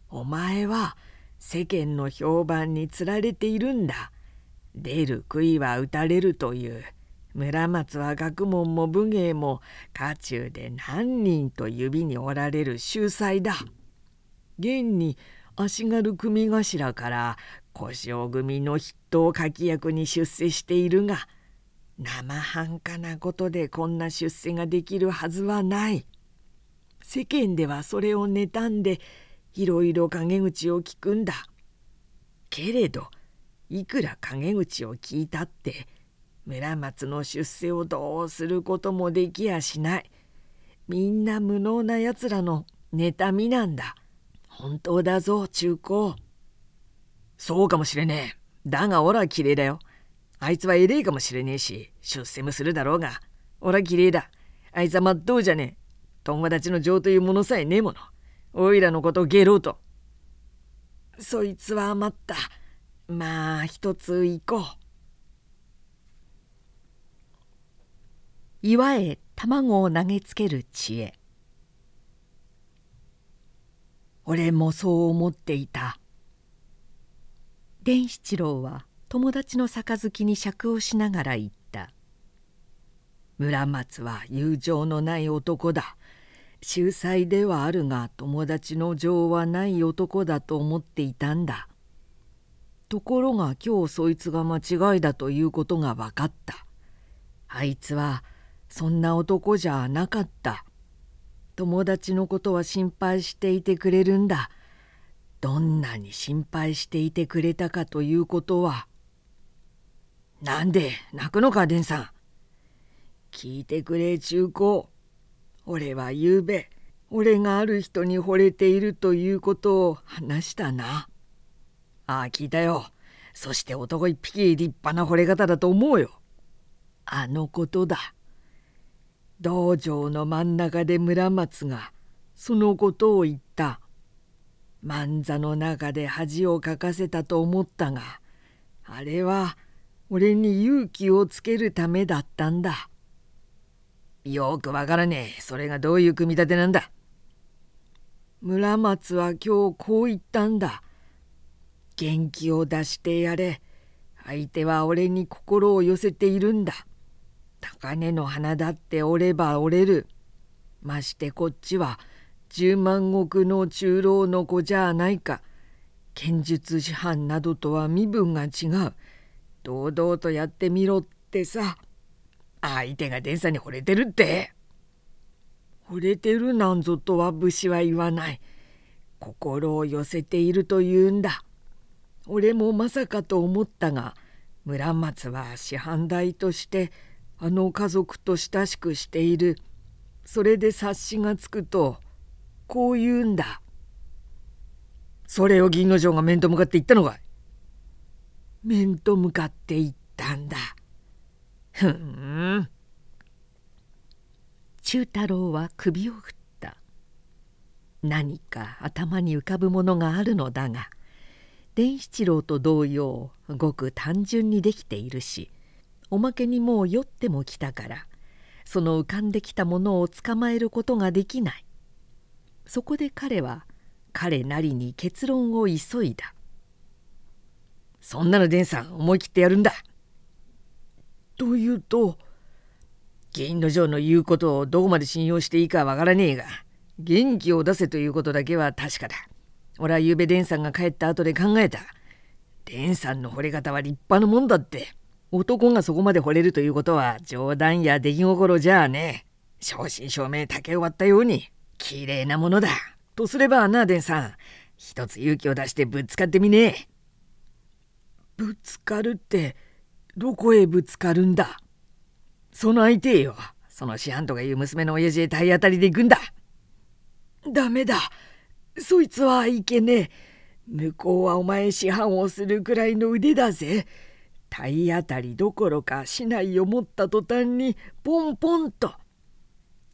お前は世間の評判につられているんだ。出る杭は打たれるという村松は学問も武芸も家中で何人と指におられる秀才だ。現に足軽組頭から小姓組の筆頭書き役に出世しているが生半可なことでこんな出世ができるはずはない。世間ではそれを妬んでいろいろ陰口を聞くんだ。けれどいくら陰口を聞いたって村松の出世をどうすることもできやしない。みんな無能なやつらの妬みなんだ。本当だぞ中高。そうかもしれねえ。だが俺は綺麗だよ。あいつは偉いかもしれねえし出世もするだろうが俺は綺麗だ。あいつはまっとうじゃねえ。友達の情というものさえねえもの。おいらのことをゲロうと。そいつは余った。まあ一つ行こう。岩へ卵を投げつける知恵俺もそう思っていた伝七郎は友達の杯に酌をしながら言った「村松は友情のない男だ。秀才ではあるが友達の情はない男だと思っていたんだ。ところが今日そいつが間違いだということが分かった。あいつはそんな男じゃなかった。友達のことは心配していてくれるんだ。どんなに心配していてくれたかということは。なんで泣くのか伝さん。聞いてくれ中高俺はゆうべ俺がある人に惚れているということを話したな。ああ聞いたよ。そして男一匹立派な惚れ方だと思うよ。あのことだ。道場の真ん中で村松がそのことを言った。万座の中で恥をかかせたと思ったがあれは俺に勇気をつけるためだったんだ。よくわからねえ。それがどういう組み立てなんだ。村松は今日こう言ったんだ。元気を出してやれ。相手は俺に心を寄せているんだ。高根の花だって折れば折れる。ましてこっちは十万石の中老の子じゃないか。剣術師範などとは身分が違う。堂々とやってみろってさ。相手が伝さに惚れてるって。惚れてるなんぞとは武士は言わない。心を寄せているというんだ。俺もまさかと思ったが村松は師範代としてあの家族と親しくしている。それで察しがつくとこう言うんだ。それを銀之丞が面と向かって言ったのかい？面と向かって言ったんだ。ふん。忠太郎は首を振った。何か頭に浮かぶものがあるのだが伝七郎と同様ごく単純にできているしおまけにもう酔っても来たからその浮かんできたものを捕まえることができない。そこで彼は彼なりに結論を急いだ。そんなの伝さん思い切ってやるんだ。というと銀之丞の言うことをどこまで信用していいかわからねえが元気を出せということだけは確かだ。俺はゆうべ伝さんが帰った後で考えた。伝さんの惚れ方は立派なもんだって。男がそこまで惚れるということは冗談や出来心じゃあね正真正銘竹を割ったように。綺麗なものだ。とすればな伝さん一つ勇気を出してぶつかってみね。えぶつかるってどこへぶつかるんだ？その相手よ。その師範とかいう娘の親父へ体当たりで行くんだ。ダメだ。そいつはいけねえ。向こうはお前師範をするくらいの腕だぜ。体当たりどころか竹刀を持った途端にポンポンと。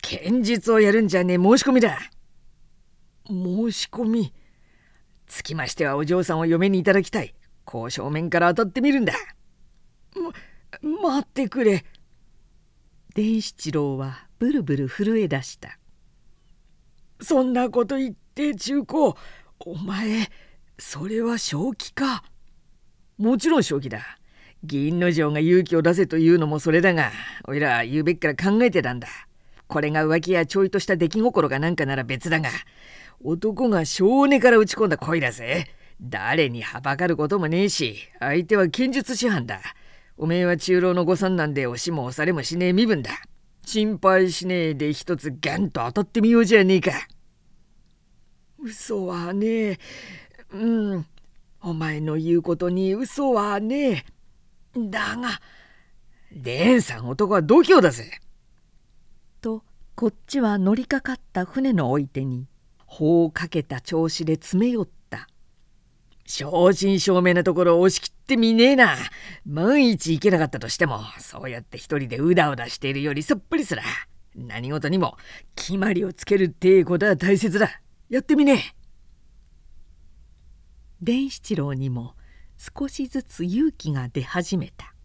剣術をやるんじゃねえ申し込みだ。申し込み。つきましてはお嬢さんを嫁にいただきたい。こう正面から当たってみるんだ。ま待ってくれ。伝七郎はブルブル震え出した。そんなこと言って中高お前それは正気か。もちろん正気だ。銀之丞が勇気を出せというのもそれだがおいら言うべきから考えてたんだ。これが浮気やちょいとした出来心がなんかなら別だが男が少年から打ち込んだ恋だぜ。誰にはばかることもねえし相手は剣術師範だ。おめえは中老の御三男で押しも押されもしねえ身分だ。心配しねえで一つギャンと当たってみようじゃねえか。嘘はねえ。うん。お前の言うことに嘘はねえ。だが蓮さん男は度胸だぜ。こっちは乗りかかった船のおいてに砲をかけた調子で詰め寄った。正真正銘なところを押し切ってみねえな。万一行けなかったとしてもそうやって一人でうだうだしているよりさっぱりすら何事にも決まりをつけるっていうことは大切だ。やってみねえ。伝七郎にも少しずつ勇気が出始めた。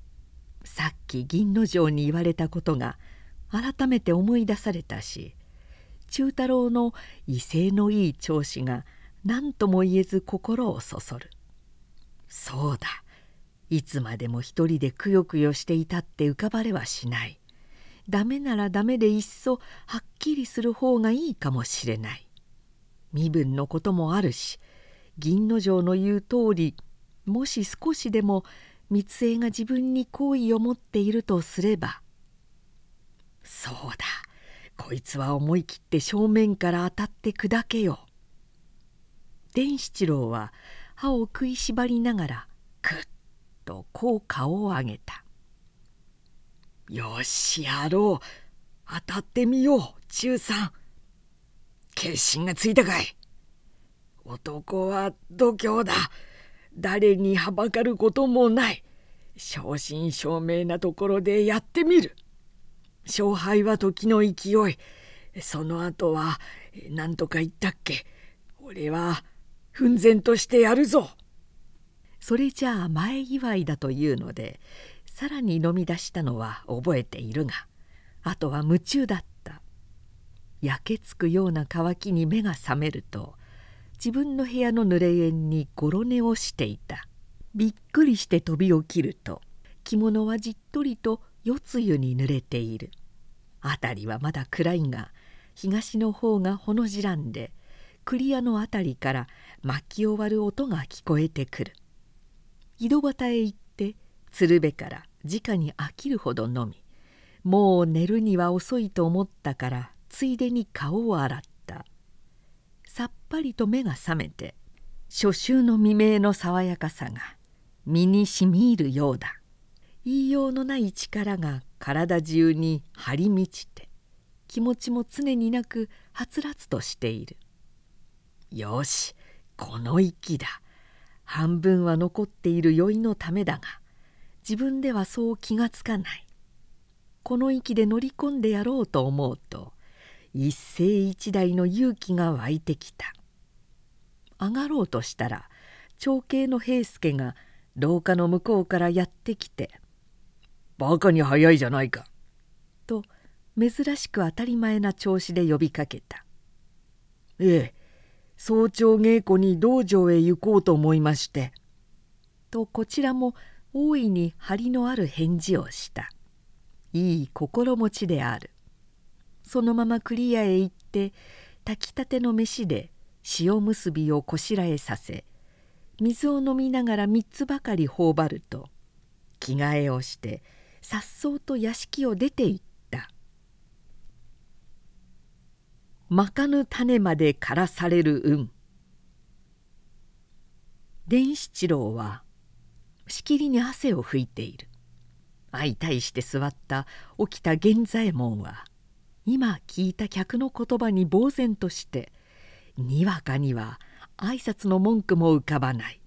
さっき銀之丞に言われたことが改めて思い出されたし忠太郎の威勢のいい調子が何とも言えず心をそそる。そうだいつまでも一人でくよくよしていたって浮かばれはしない。ダメならダメでいっそはっきりする方がいいかもしれない。身分のこともあるし銀之丞の言う通りもし少しでも三江が自分に好意を持っているとすればそうだ。こいつは思い切って正面から当たって砕けよ。伝七郎は歯を食いしばりながらくっとこう顔を上げた「よしやろう。当たってみよう中さん。決心がついたかい。男は度胸だ。誰にはばかることもない。正真正銘なところでやってみる。勝敗は時の勢い。その後は何とか言ったっけ。俺は奮然としてやるぞ。それじゃあ前祝いだというのでさらに飲み出したのは覚えているがあとは夢中だった。焼けつくような乾きに目が覚めると自分の部屋の濡れ縁にゴロ寝をしていた。びっくりして飛び起きると着物はじっとりと夜露に濡れている。辺りはまだ暗いが東の方がほのじらんで栗屋の辺りから巻き終わる音が聞こえてくる。井戸端へ行って鶴瓶から直に飽きるほど飲みもう寝るには遅いと思ったからついでに顔を洗った。さっぱりと目が覚めて初秋の未明の爽やかさが身にしみ入るようだ。言いようのない力が体中に張り満ちて気持ちも常になくはつらつとしている。よしこの息だ。半分は残っている酔いのためだが自分ではそう気がつかない。この息で乗り込んでやろうと思うと一世一代の勇気が湧いてきた。上がろうとしたら長兄の平助が廊下の向こうからやってきて「バカに早いじゃないか」と珍しく当たり前な調子で呼びかけた「ええ早朝稽古に道場へ行こうと思いまして」とこちらも大いに張りのある返事をした。いい心持ちである。そのまま栗屋へ行って炊きたての飯で塩むすびをこしらえさせ水を飲みながら3つばかり頬張ると着替えをしてさっそうと屋敷を出て行った「まかぬ種まで枯らされる運」伝七郎はしきりに汗を拭いている。相対して座った起きた源左衛門は今聞いた客の言葉に呆然としてにわかには挨拶の文句も浮かばない。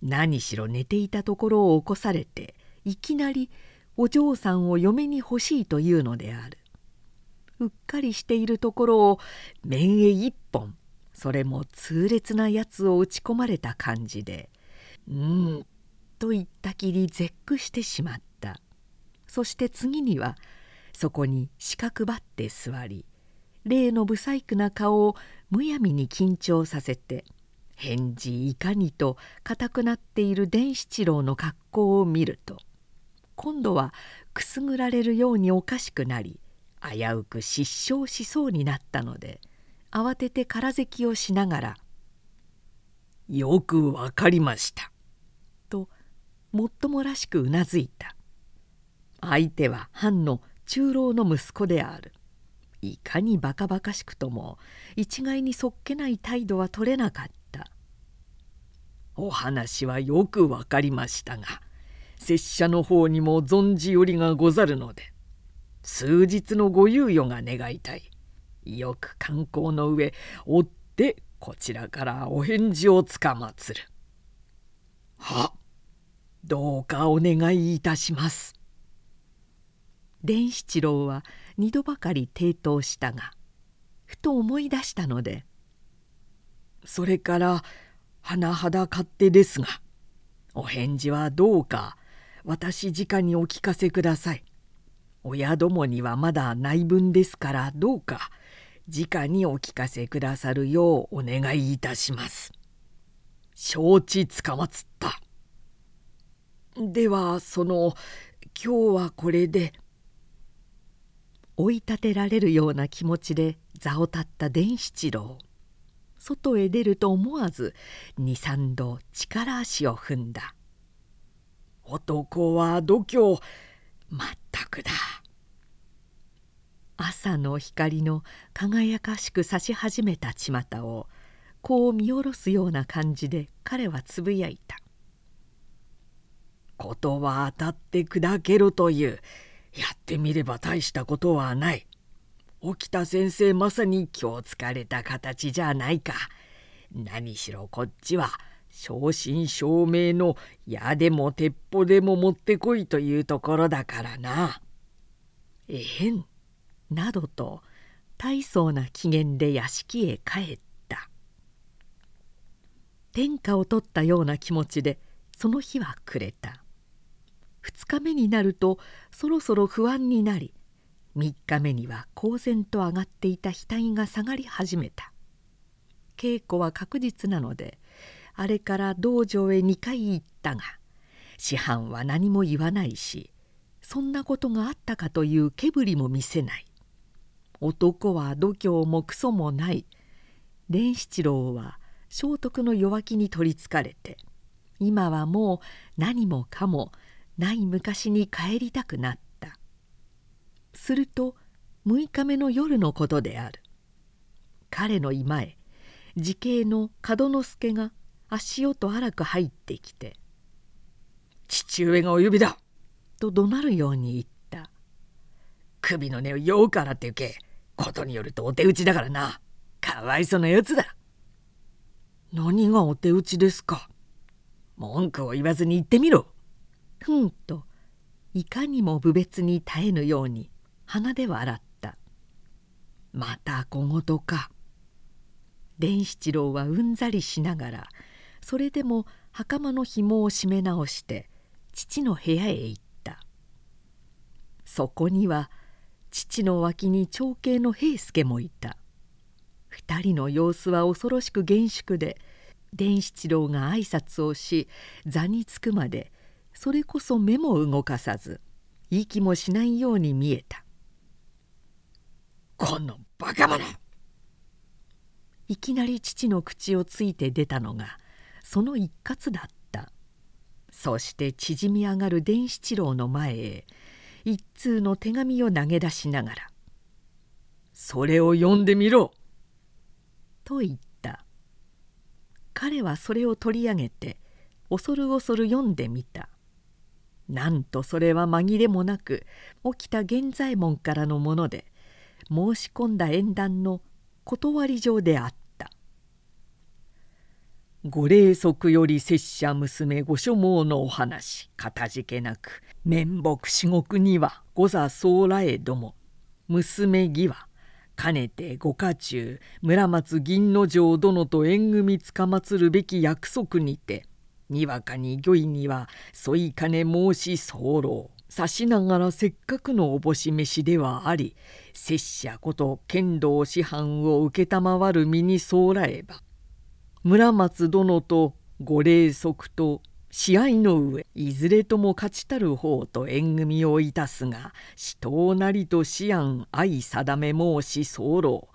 何しろ寝ていたところを起こされていきなりお嬢さんを嫁に欲しいというのである。うっかりしているところを面へ一本それも痛烈なやつを打ち込まれた感じで「うん」と言ったきり絶句してしまった。そして次には「そこに四角ばって座り例の不細工な顔をむやみに緊張させて返事いかにと硬くなっている伝七郎の格好を見ると今度はくすぐられるようにおかしくなり危うく失笑しそうになったので慌てて空咳をしながら「よくわかりました」ともっともらしくうなずいた。相手は藩の中老の息子である。いかにバカバカしくとも一概にそっけない態度は取れなかった。お話はよくわかりましたが拙者の方にも存じよりがござるので数日のご猶予が願いたい。よく観光の上追ってこちらからお返事をつかまつる。はどうかお願いいたします。伝七郎は二度ばかり抵当したがふと思い出したので「それから甚だ勝手ですがお返事はどうか私直にお聞かせください。親どもにはまだ内分ですからどうか直にお聞かせくださるようお願いいたします。承知つかまつった。ではその今日はこれで。追い立てられるような気持ちで座を立った伝七郎外へ出ると思わず二三度力足を踏んだ男は度胸まったくだ朝の光の輝かしく差し始めた巷をこう見下ろすような感じで彼はつぶやいた「ことは当たって砕けろというやってみれば大したことはない。沖田先生まさに今日疲れた形じゃないか。何しろこっちは正真正銘の矢でも鉄砲でも持ってこいというところだからな。えへん。などと大層な機嫌で屋敷へ帰った。天下を取ったような気持ちでその日は暮れた。2日目になるとそろそろ不安になり3日目には公然と上がっていた額が下がり始めた稽古は確実なのであれから道場へ2回行ったが師範は何も言わないしそんなことがあったかという毛振りも見せない。男は度胸もクソもない。伝七郎は聖徳の弱気に取りつかれて今はもう何もかもない昔に帰りたくなった。すると6日目の夜のことである。彼の居間へ自警の門之助が足音荒く入ってきて「父上がお呼びだ!」と怒鳴るように言った「首の根をよく洗ってゆけ。ことによるとお手打ちだからな。かわいそうなやつだ」何がお手打ちですか？文句を言わずに言ってみろ。ふんといかにも無別に絶えぬように鼻で笑った「また小言か」伝七郎はうんざりしながらそれでも袴の紐を締め直して父の部屋へ行った。そこには父の脇に長兄の平助もいた。二人の様子は恐ろしく厳粛で伝七郎が挨拶をし座につくまでそれこそ目も動かさず息もしないように見えた「このバカ者!」いきなり父の口をついて出たのがその一括だった。そして縮み上がる伝七郎の前へ一通の手紙を投げ出しながら「それを読んでみろ!」と言った。彼はそれを取り上げて恐る恐る読んでみた。なんとそれは紛れもなく起きた源左衛門からのもので申し込んだ縁談の断り状であった「ご霊則より拙者娘ご所望のお話かたじけなく面目至極には御座総来ども娘義はかねてご家中村松銀之丞殿と縁組つかまつるべき約束にてにわかに御意には添い金申し候さしながらせっかくのおぼし飯ではあり拙者こと剣道師範を承る身にそうらえば村松殿とご霊則と試合の上いずれとも勝ちたる方と縁組をいたすが死闘なりと思案相定め申し候。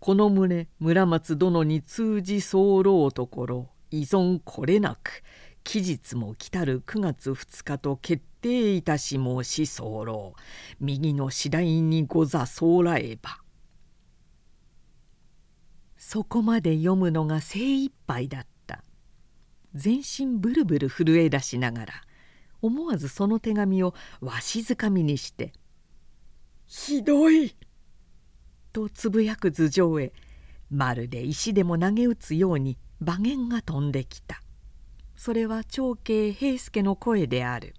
この旨村松殿に通じ候ところ依存これなく期日も来たる9月2日と決定いたし申し候。右の次第にござそうらえばそこまで読むのが精一杯だった。全身ブルブル震え出しながら思わずその手紙をわしづかみにして「ひどい!」とつぶやく頭上へまるで石でも投げ打つように馬言が飛んできた。それは長兄平助の声である。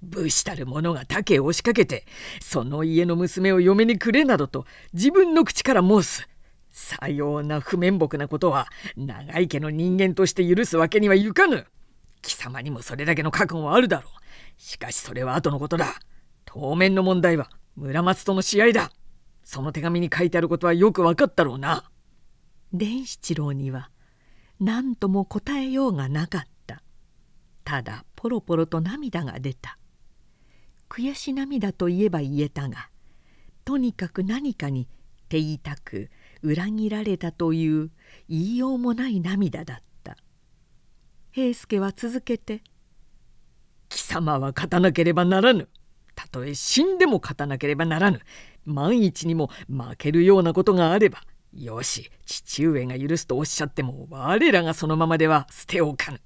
武士たる者が竹を押しかけてその家の娘を嫁にくれなどと自分の口から申す。さような不面目なことは長井家の人間として許すわけにはいかぬ。貴様にもそれだけの覚悟はあるだろう。しかしそれは後のことだ。当面の問題は村松との試合だ。その手紙に書いてあることはよく分かったろうな。伝七郎には何とも答えようがなかった。ただポロポロと涙が出た。悔し涙といえば言えたがとにかく何かに手痛く裏切られたという言いようもない涙だった。平助は続けて「貴様は勝たなければならぬ。たとえ死んでも勝たなければならぬ。万一にも負けるようなことがあればよし父上が許すとおっしゃっても我らがそのままでは捨ておかぬ。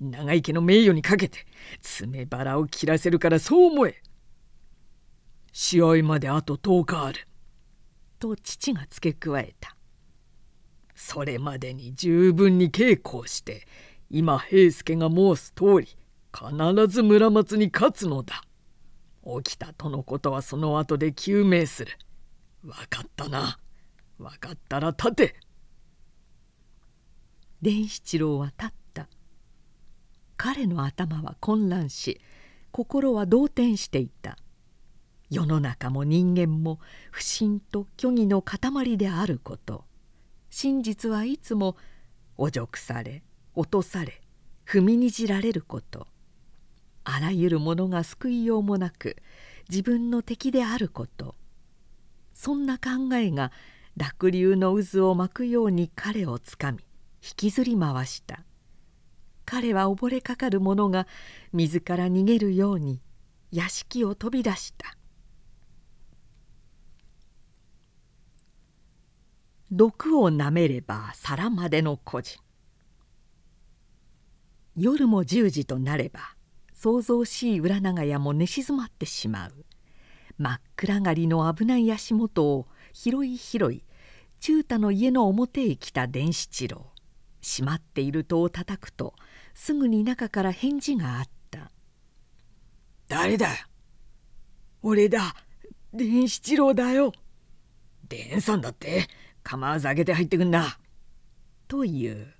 長生家の名誉にかけて爪腹を切らせるからそう思え。試合まであと10日ある。と父が付け加えたそれまでに十分に稽古をして今平助が申す通り必ず村松に勝つのだ起きたとのことはその後で究明する。分かったな。分かったら立て。伝七郎は立った。彼の頭は混乱し心は動転していた。世の中も人間も不信と虚偽の塊であること。真実はいつもお辱され落とされ踏みにじられること。あらゆるものが救いようもなく自分の敵であること。そんな考えが濁流の渦を巻くように彼をつかみ引きずり回した。彼は溺れかかる者が水から逃げるように屋敷を飛び出した。毒をなめれば皿までの孤児。夜も10時となれば騒々しい裏長屋も寝静まってしまう。真っ暗がりの危ない足元を広い広い中太の家の表へ来た伝七郎閉まっている戸を叩くとすぐに中から返事があった「誰だ？俺だ。伝七郎だよ。伝さんだって。構わず開けて入ってくんな」という。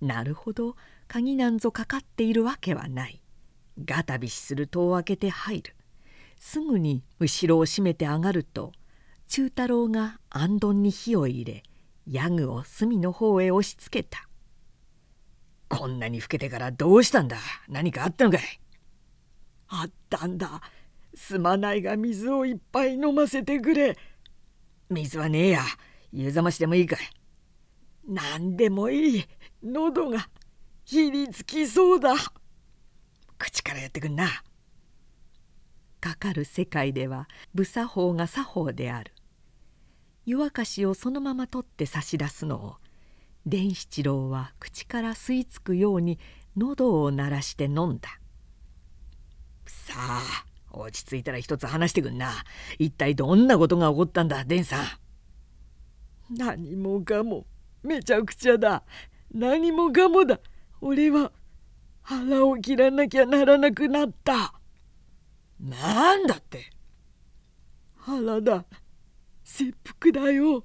なるほど。鍵なんぞかかっているわけはない。ガタビシする戸を開けて入る。すぐに後ろを閉めて上がると忠太郎が行灯に火を入れヤグを隅の方へ押しつけた「こんなに老けてからどうしたんだ？何かあったのかい?」あったんだ。すまないが水をいっぱい飲ませてくれ。水はねえや。湯冷ましでもいいかい何でもいい。喉がひりつきそうだ。口からやってくんな。かかる世界では無作法が作法である。湯沸かしをそのまま取って差し出すのを伝七郎は口から吸い付くように喉を鳴らして飲んだ。さあ落ち着いたら一つ話してくんな。一体どんなことが起こったんだ伝さん。何もかもめちゃくちゃだ。何もかもだ。俺は腹を切らなきゃならなくなった。なんだって。腹だ。切腹だよ。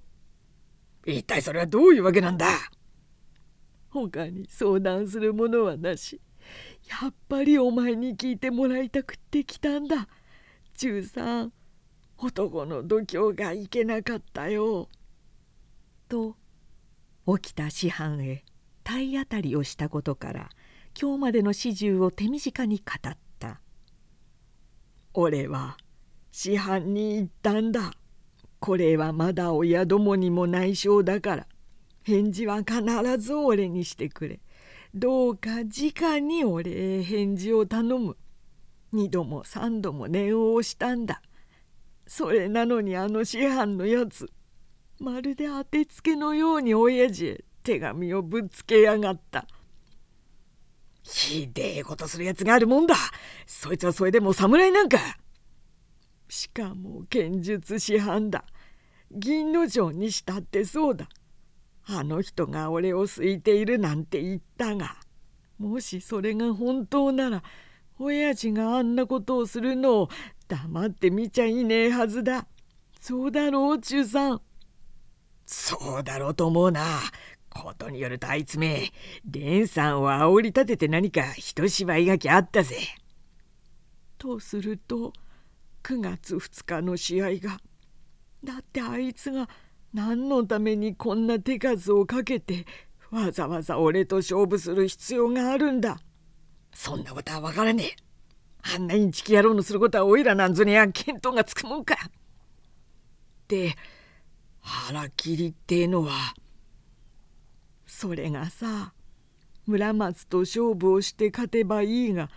一体それはどういうわけなんだ。他に相談するものはなし。やっぱりお前に聞いてもらいたくって来たんだ。中さん男の度胸がいけなかったよ。と起きた師範へ体当たりをしたことから今日までの始終を手短に語った「俺は師範に言ったんだ。これはまだ親どもにも内緒だから。返事は必ず俺にしてくれ。どうか直に俺へ返事を頼む。二度も三度も念を押したんだ。それなのにあの師範のやつまるで当てつけのように親父へ手紙をぶつけやがった。ひでえことするやつがあるもんだ。そいつはそれでも侍なんか。しかも剣術師範だ。銀の城にしたってそうだ。あの人が俺を好いているなんて言ったが。もしそれが本当なら親父があんなことをするのを黙って見ちゃいねえはずだ。そうだろう中さん。そうだろうと思うな。ことによるとあいつめ蓮さんを煽り立てて何か一芝居がきあったぜ。とすると9月2日の試合がだってあいつが何のためにこんな手数をかけてわざわざ俺と勝負する必要があるんだ。そんなことはわからねえ。あんなインチキ野郎のすることはおいらなんぞには見当がつくもんか。で腹切りってえのはそれがさ村松と勝負をして勝てばいいが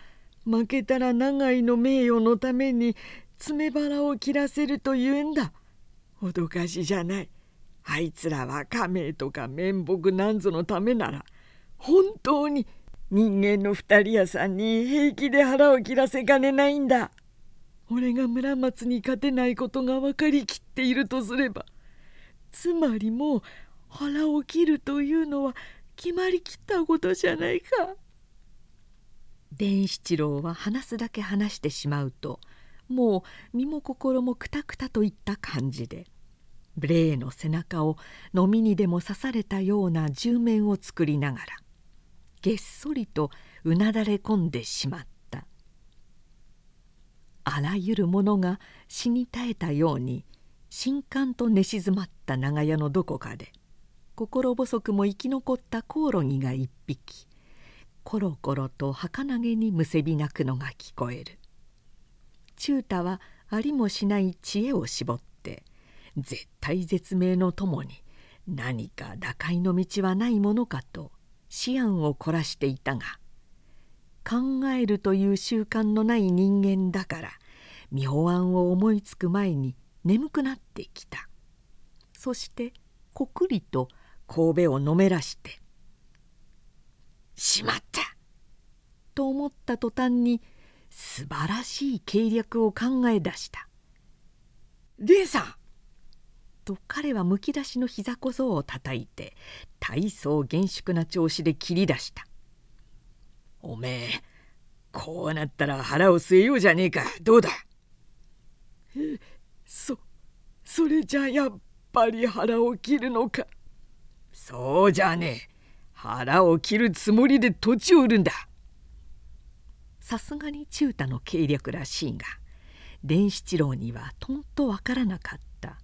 負けたら長井の名誉のために詰め腹を切らせるというんだ。脅かしじゃない。あいつらは家名とか面目なんぞのためなら本当に人間の二人屋さんに平気で腹を切らせかねないんだ。俺が村松に勝てないことが分かりきっているとすればつまりもう腹を切るというのは決まりきったことじゃないか。伝七郎は話すだけ話してしまうともう身も心もくたくたといった感じで無礼の背中を飲みにでも刺されたような銃面を作りながらげっそりとうなだれ込んでしまったあらゆるものが死に絶えたように新刊と寝静まった長屋のどこかで心細くも生き残ったコオロギが一匹コロコロと儚げにむせび泣くのが聞こえる。忠太はありもしない知恵を絞って絶体絶命のともに何か打開の道はないものかと思案を凝らしていたが考えるという習慣のない人間だから妙案を思いつく前に眠くなってきたそしてこくりと神戸をのめらして「しまった!」と思った途端に素晴らしい計略を考え出した「蓮さん!」と彼はむき出しの膝小僧をたたいて大層厳粛な調子で切り出した「おめえこうなったら腹を据えようじゃねえかどうだ?」えそそれじゃやっぱり腹を切るのか。そうじゃねえ。腹を切るつもりで土地を売るんだ。さすがに忠太の計略らしいが伝七郎にはとんとわからなかった。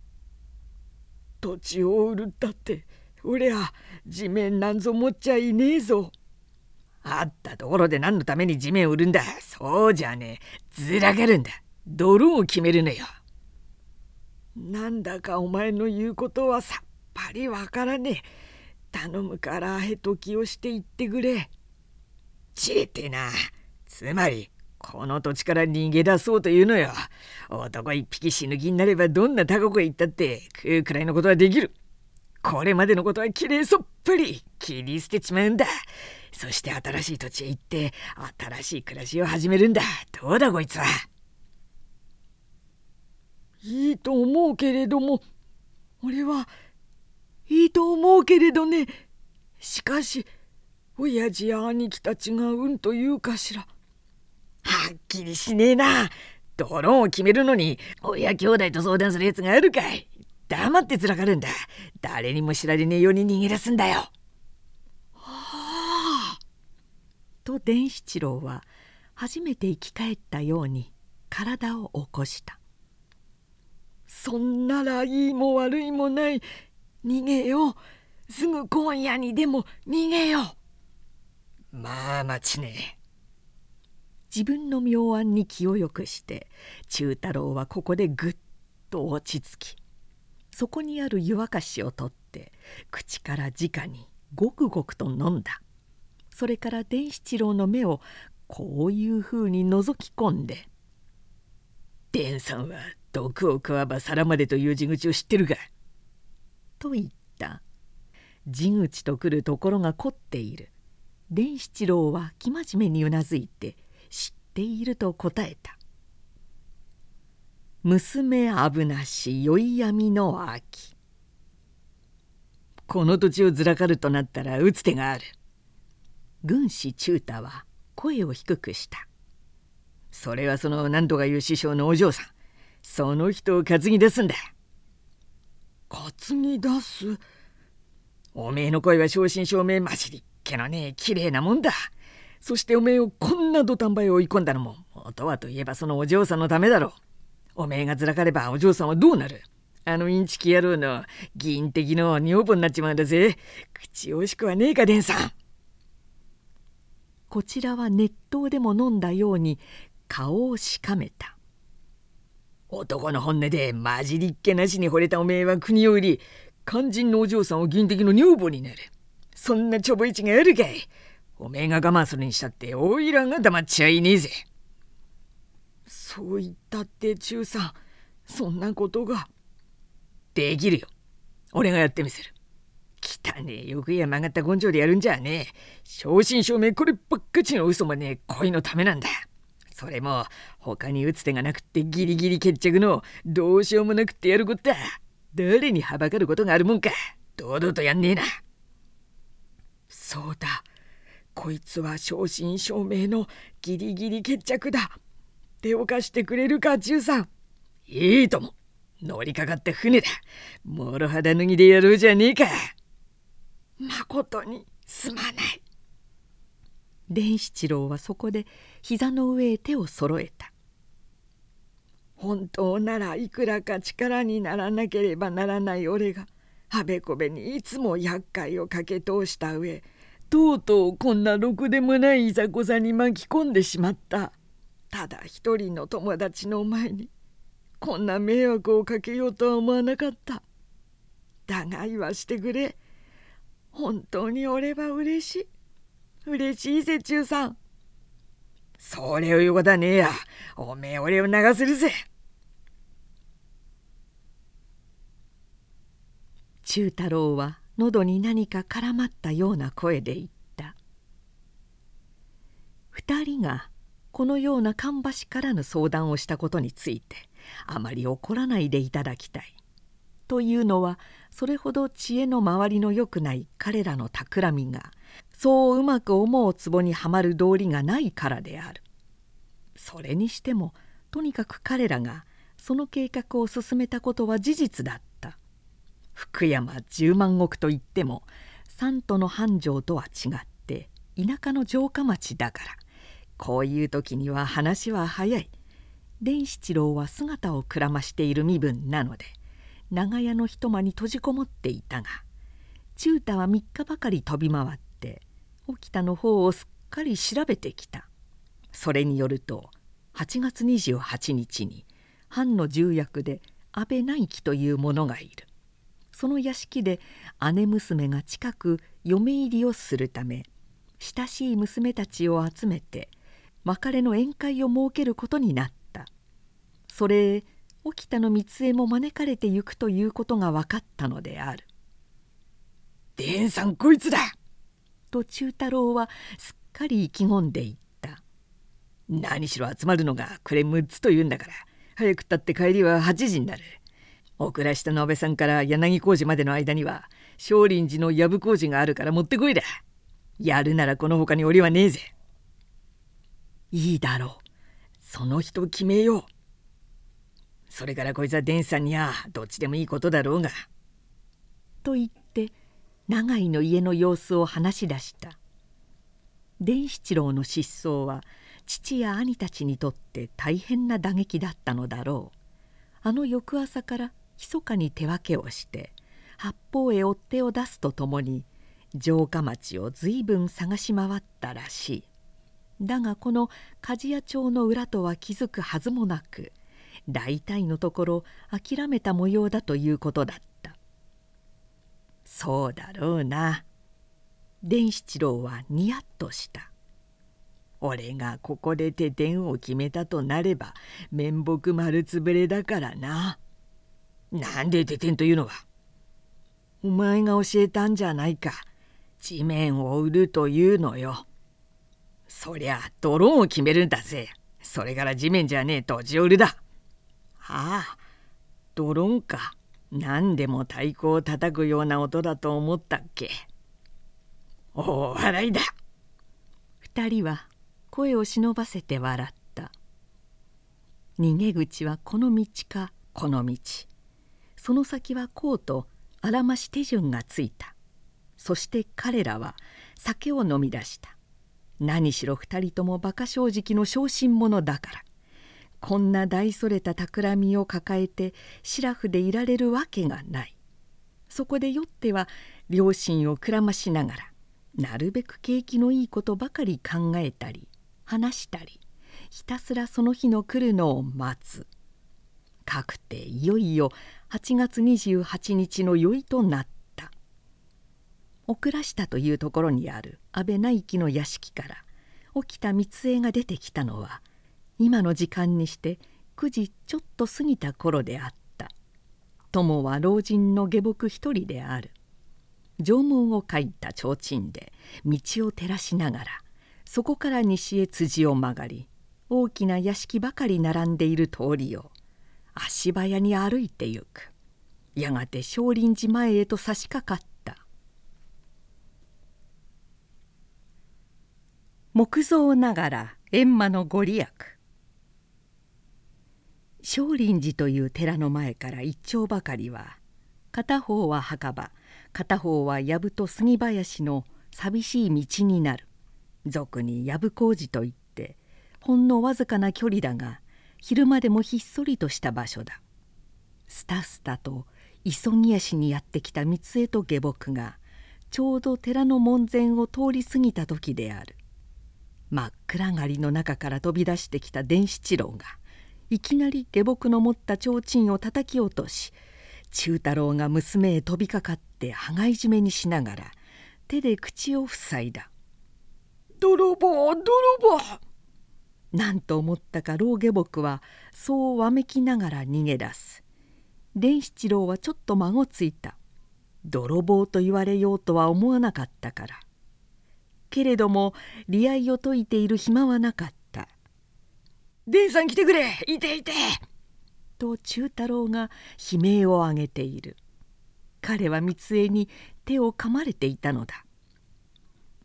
土地を売るったって俺は地面なんぞ持っちゃいねえぞ。あったところで何のために地面を売るんだ。そうじゃねえ。ずらがるんだ。泥を決めるのよ。なんだかお前の言うことはさっぱりわからねえ。頼むからへときをして言ってくれ。ちれてな。つまりこの土地から逃げ出そうというのよ。男一匹死ぬ気になればどんな他国へ行ったって食うくらいのことはできる。これまでのことはきれいそっぷり。切り捨てちまうんだ。そして新しい土地へ行って新しい暮らしを始めるんだ。どうだこいつは。いいと思うけれども俺はいいと思うけれどねしかし親父や兄貴たちがうんと言うかしらはっきりしねえなドローンを決めるのに親兄弟と相談するやつがあるかい黙ってずらかるんだ誰にも知られねえように逃げ出すんだよ。はあ。と伝七郎は初めて生き返ったように体を起こした。そんならいいも悪いもない逃げよう。すぐ今夜にでも逃げよう。まあ待ちね。自分の妙案に気をよくして忠太郎はここでぐっと落ち着きそこにある湯沸かしを取って口から直にごくごくと飲んだ。それから伝七郎の目をこういうふうに覗き込んで「伝さんは毒を食わば皿までという地口を知ってるか?」と言った。地口と来るところが凝っている。伝七郎は生真面目にうなずいて知っていると答えた「娘危なし酔い闇の秋」この土地をずらかるとなったら打つ手がある。軍師忠太は声を低くした。それはその何とかいう師匠のお嬢さん。その人を担ぎ出すんだ。担ぎ出す？おめえの声は正真正銘混じりけのね綺麗なもんだ。そしておめえをこんな土壇場へ追い込んだのも元はといえばそのお嬢さんのためだろう。おめえがずらかればお嬢さんはどうなる？あのインチキ野郎の銀的の女房になっちまうんだぜ。口惜しくはねえか伝さん。こちらは熱湯でも飲んだように顔をしかめた男の本音で混じりっけなしに惚れたおめえは国を売り肝心のお嬢さんを銀的の女房になる。そんなちょぼいちがあるかい。おめえが我慢するにしたっておいらが黙っちゃいねえぜ。そう言ったって中さんそんなことが。できるよ。俺がやってみせる。汚ねえ欲や曲がった根性でやるんじゃねえ。正真正銘こればっかちの嘘もねえ。恋のためなんだ。それも他に打つ手がなくってギリギリ決着のどうしようもなくってやることだ。誰にはばかることがあるもんか。堂々とやんねえな。そうだ。こいつは正真正銘のギリギリ決着だ。手を貸してくれるか中さん。いいとも。乗りかかった船だ。もろ肌脱ぎでやろうじゃねえか。まことにすまない。伝七郎はそこで膝の上へ手を揃えた。本当ならいくらか力にならなければならない俺があべこべにいつも厄介をかけ通した上とうとうこんなろくでもないいざこざに巻き込んでしまった。ただ一人の友達の前にこんな迷惑をかけようとは思わなかった。だが言わしてくれ。本当に俺は嬉しい。嬉しいぜ中さん。それを言うことはねえや。おめえ俺を流せるぜ。忠太郎は喉に何か絡まったような声で言った。二人がこのような芳しからぬ相談をしたことについてあまり怒らないでいただきたい。というのはそれほど知恵の周りのよくない彼らの企みがそううまく思うツボにはまる道理がないからである。それにしてもとにかく彼らがその計画を進めたことは事実だった。福山十万石といっても三都の繁盛とは違って田舎の城下町だからこういう時には話は早い伝七郎は姿をくらましている身分なので長屋の一間に閉じこもっていたが忠太は3日ばかり飛び回って沖田の方をすっかり調べてきた。それによると8月28日に藩の重役で安倍内輝という者がいる。その屋敷で姉娘が近く嫁入りをするため親しい娘たちを集めて別れの宴会を設けることになった。それ沖田の三江も招かれてゆくということが分かったのである「伝さんこいつだ!」と忠太郎はすっかり意気込んでいった。何しろ集まるのが暮れ6つというんだから。早くったって帰りは8時になる。遅らしたの安倍さんから柳小路までの間には少林寺の藪工事があるから持ってこいだ。やるならこの他に檻はねえぜ。いいだろう。その人決めよう。それからこいつは伝さんにはどっちでもいいことだろうが。と言って永井の家の様子を話し出した。伝七郎の失踪は父や兄たちにとって大変な打撃だったのだろう。あの翌朝から密かに手分けをして八方へ追っ手を出すとともに城下町を随分探し回ったらしい。だがこの鍛冶屋町の裏とは気づくはずもなく大体のところ諦めた模様だということだった。そうだろうな。伝七郎はニヤッとした。俺がここで手点を決めたとなれば面目丸つぶれだからな。なんで手点というのは？お前が教えたんじゃないか。地面を売るというのよ。そりゃドローンを決めるんだぜ。それから地面じゃねえ土地を売るだ。ああドローンか。何でも太鼓を叩くような音だと思ったっけ？大笑いだ。二人は声を忍ばせて笑った。逃げ口はこの道かこの道。その先はこうとあらまし手順がついた。そして彼らは酒を飲み出した。何しろ二人とも馬鹿正直の小心者だから。こんな大それた企みを抱えてシラフでいられるわけがない。そこで酔っては両親をくらましながらなるべく景気のいいことばかり考えたり話したりひたすらその日の来るのを待つ。かくていよいよ8月28日の宵となった。奥倉下というところにある安倍内記の屋敷から起きた三江が出てきたのは今の時間にして9時ちょっと過ぎた頃であった。友は老人の下僕一人である。縄文を書いた提灯で道を照らしながらそこから西へ辻を曲がり大きな屋敷ばかり並んでいる通りを足早に歩いてゆく。やがて少林寺前へと差し掛かった。木造ながら閻魔のご利益。少林寺という寺の前から一丁ばかりは片方は墓場。片方は藪と杉林の寂しい道になる。俗に藪工事といってほんのわずかな距離だが昼間でもひっそりとした場所だ。スタスタと急ぎ足にやってきた三江と下僕がちょうど寺の門前を通り過ぎた時である。真っ暗がりの中から飛び出してきた伝七郎がいきなり下僕の持った提灯を叩き落とし忠太郎が娘へ飛びかかって羽交い締めにしながら手で口を塞いだ「泥棒泥棒!」なんと思ったか老下僕はそうわめきながら逃げ出す。伝七郎はちょっと孫ついた。泥棒と言われようとは思わなかったから。けれども利合を解いている暇はなかった「伝さん来てくれ。いていて!」と忠太郎が悲鳴を上げている。彼は三江に手を噛まれていたのだ。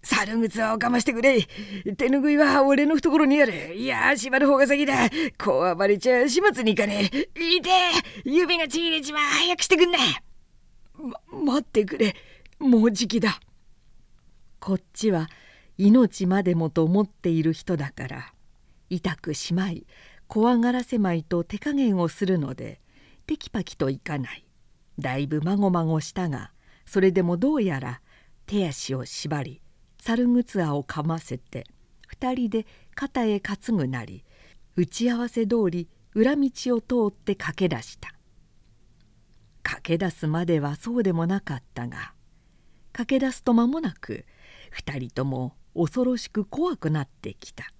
猿靴をかましてくれ。手ぬぐいは俺の懐にある。いや縛る方が先だ。こう暴れちゃ始末に行かねえ。いて。指がちぎれちま早くしてくんな、ま、待ってくれ。もうじきだ。こっちは命までもと思っている人だから。痛くしまい怖がらせまいと手加減をするのでテキパキといかない。だいぶまごまごしたがそれでもどうやら手足を縛り猿ぐつをかませて二人で肩へ担ぐなり打ち合わせ通り裏道を通って駆け出した。駆け出すまではそうでもなかったが駆け出すと間もなく二人とも恐ろしく怖くなってきた。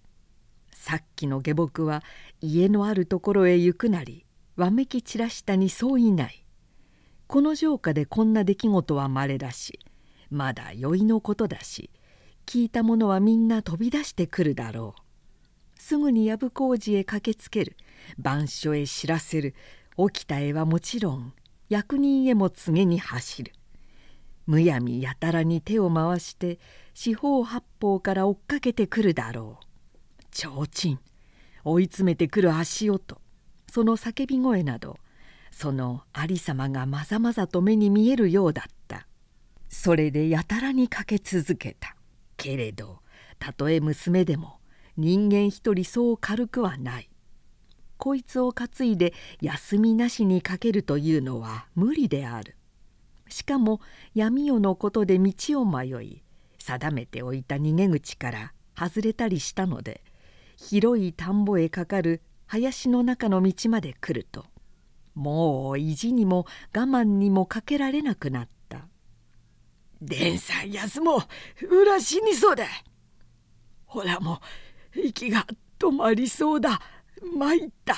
さっきの下僕は家のあるところへ行くなりわめき散らしたにそういない。この城下でこんな出来事はまれだしまだ酔いのことだし聞いた者はみんな飛び出してくるだろう。すぐに藪工事へ駆けつける。番所へ知らせる。起きた絵はもちろん役人へも告げに走る。むやみやたらに手を回して四方八方から追っかけてくるだろう。提灯追い詰めてくる足音。その叫び声などそのありさまがまざまざと目に見えるようだった。それでやたらにかけ続けた。けれどたとえ娘でも人間一人そう軽くはない。こいつを担いで休みなしにかけるというのは無理である。しかも闇夜のことで道を迷い定めておいた逃げ口から外れたりしたので広い田んぼへかかる林の中の道まで来るともう意地にも我慢にもかけられなくなった「伝さん休もう裏死にそうだ。ほらもう息が止まりそうだ。参った」。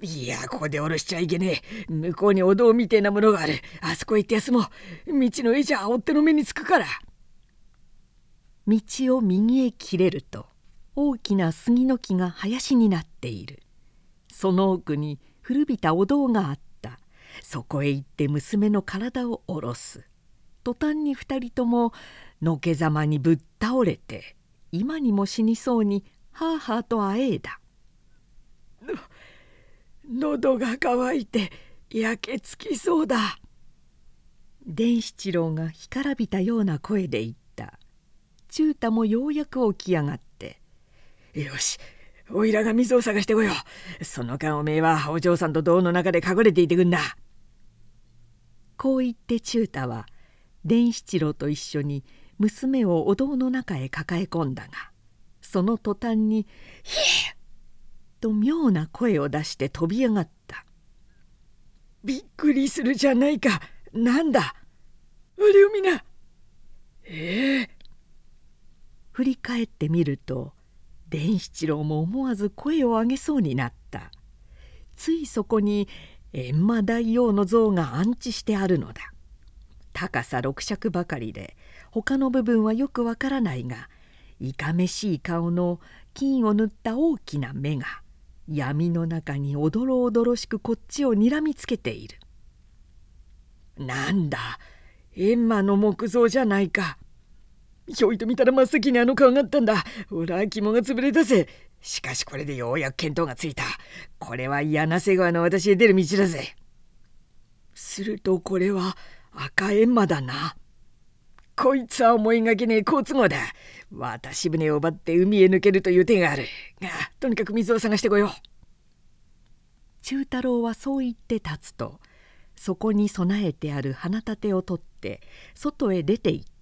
いやここで下ろしちゃいけねえ。向こうにお堂みてえなものがある。あそこへ行って休もう。道の上じゃ追っ手の目につくから。道を右へ切れると大きな杉の木が林になっている。その奥に古びたお堂があった。そこへ行って娘の体を下ろす。途端に二人とものけざまにぶっ倒れて今にも死にそうにはあはあとあえいだ。喉が渇いて焼けつきそうだ」伝七郎が干からびたような声で言った。忠太もようやく起き上がって「よし。おいらが水を探してこよう。その間おめえはお嬢さんと銅の中で隠れていてくんな」こう言って忠太は伝七郎と一緒に娘をお堂の中へ抱え込んだがその途端に「ひえと妙な声を出して飛び上がった「びっくりするじゃないか。なんだ？あれをみな。ええ。ー、振り返ってみると伝七郎も思わず声を上げそうになったついそこに閻魔大王の像が安置してあるのだ高さ六尺ばかりで他の部分はよくわからないがいかめしい顔の金を塗った大きな目が闇の中におどろおどろしくこっちをにらみつけている。なんだ閻魔の木像じゃないか。ひょいと見たら真っ先にあの顔があったんだ。ほら肝が潰れたぜ。しかしこれでようやく見当がついた。これは柳瀬川の私へ出る道だぜ。するとこれは赤閻魔だな。こいつは思いがけねえ好都合だ。私船を奪って海へ抜けるという手がある。が、とにかく水を探してこよう。忠太郎はそう言って立つと、そこに備えてある花立てを取って外へ出て行った。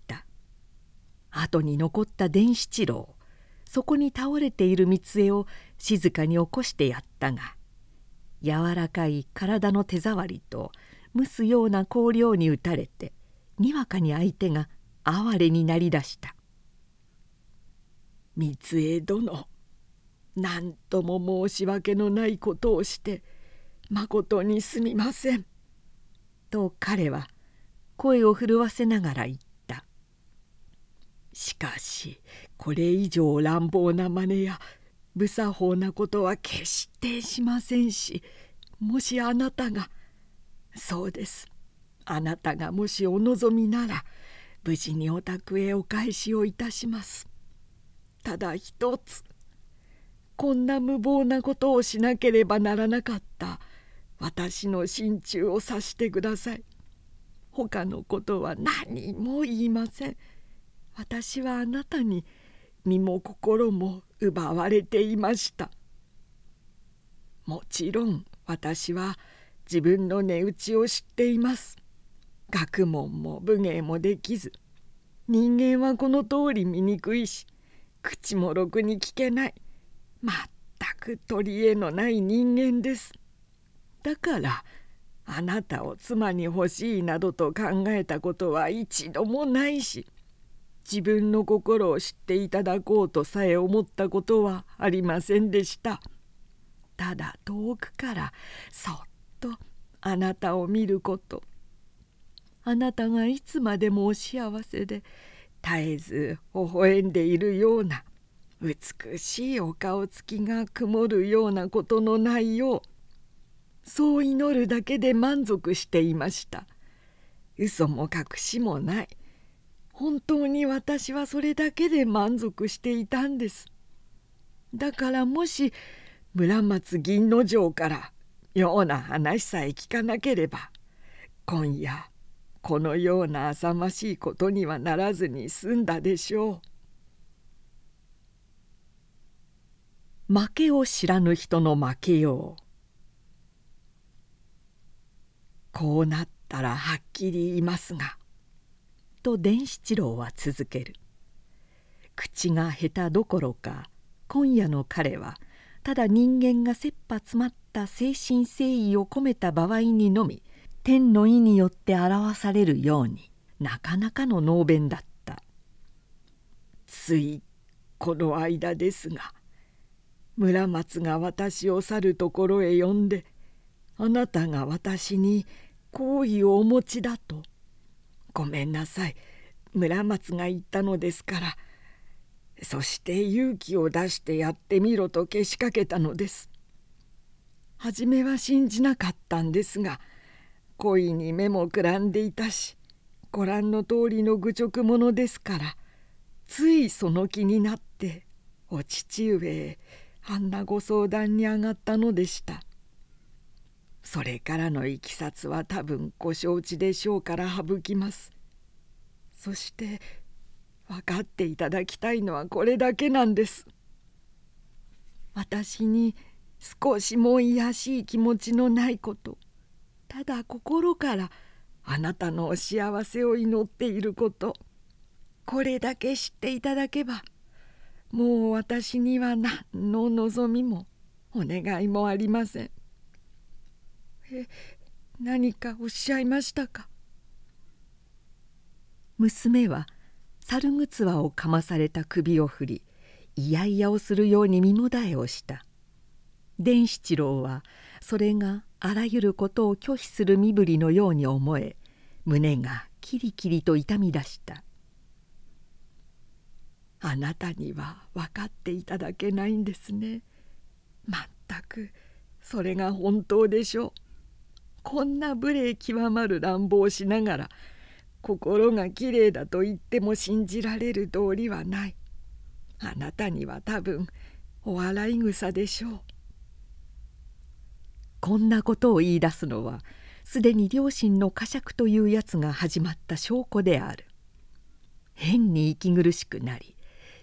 後に残った伝七郎、そこに倒れている三江を静かに起こしてやったが、柔らかい体の手触りと蒸すような香料に打たれてにわかに相手が哀れになりだした。三江殿何とも申し訳のないことをしてまことにすみません」と彼は声を震わせながら言った「しかしこれ以上乱暴な真似や無作法なことは決してしませんしもしあなたがそうです。あなたがもしお望みなら無事にお宅へお返しをいたします。ただ一つこんな無謀なことをしなければならなかった私の心中をさしてください。他のことは何も言いません。私はあなたに身も心も奪われていました。もちろん私は自分の値打ちを知っています。学問も武芸もできず人間はこの通り醜いし口もろくに聞けない全く取り柄のない人間です。だからあなたを妻に欲しいなどと考えたことは一度もないし自分の心を知っていただこうとさえ思ったことはありませんでした。ただ遠くからそっとあなたを見ること。あなたがいつまでもお幸せで絶えず微笑んでいるような美しいお顔つきが曇るようなことのないようそう祈るだけで満足していました。嘘も隠しもない。本当に私はそれだけで満足していたんですだからもし村松銀之丞からような話さえ聞かなければ今夜このような浅ましいことにはならずに済んだでしょう。負けを知らぬ人の負けよう。こうなったらはっきり言いますが」と伝七郎は続ける。口が下手どころか今夜の彼はただ人間が切羽詰まった誠心誠意を込めた場合にのみ天の意によって表されるようになかなかの能弁だった。ついこの間ですが村松が私を去るところへ呼んであなたが私に好意をお持ちだとごめんなさい。村松が言ったのですから。そして勇気を出してやってみろとけしかけたのです。初めは信じなかったんですが恋に目もくらんでいたしご覧の通りの愚直者ですからついその気になってお父上へあんなご相談に上がったのでした。それからのいきさつは多分ご承知でしょうから省きます。そして分かっていただきたいのはこれだけなんです。私に少しも卑しい気持ちのないこと。ただ心からあなたのお幸せを祈っていること。これだけ知っていただけばもう私には何の望みもお願いもありません。え何かおっしゃいましたか？娘は猿ぐつわをかまされた首を振りいやいやをするように身もだえをした。伝七郎はそれがあらゆることを拒否する身振りのように思え胸がキリキリと痛み出した「あなたには分かっていただけないんですね。まったくそれが本当でしょう。こんな無礼極まる乱暴しながら心がきれいだと言っても信じられる道理はない。あなたには多分お笑い草でしょう。こんなことを言い出すのはすでに両親の呵責というやつが始まった証拠である。変に息苦しくなり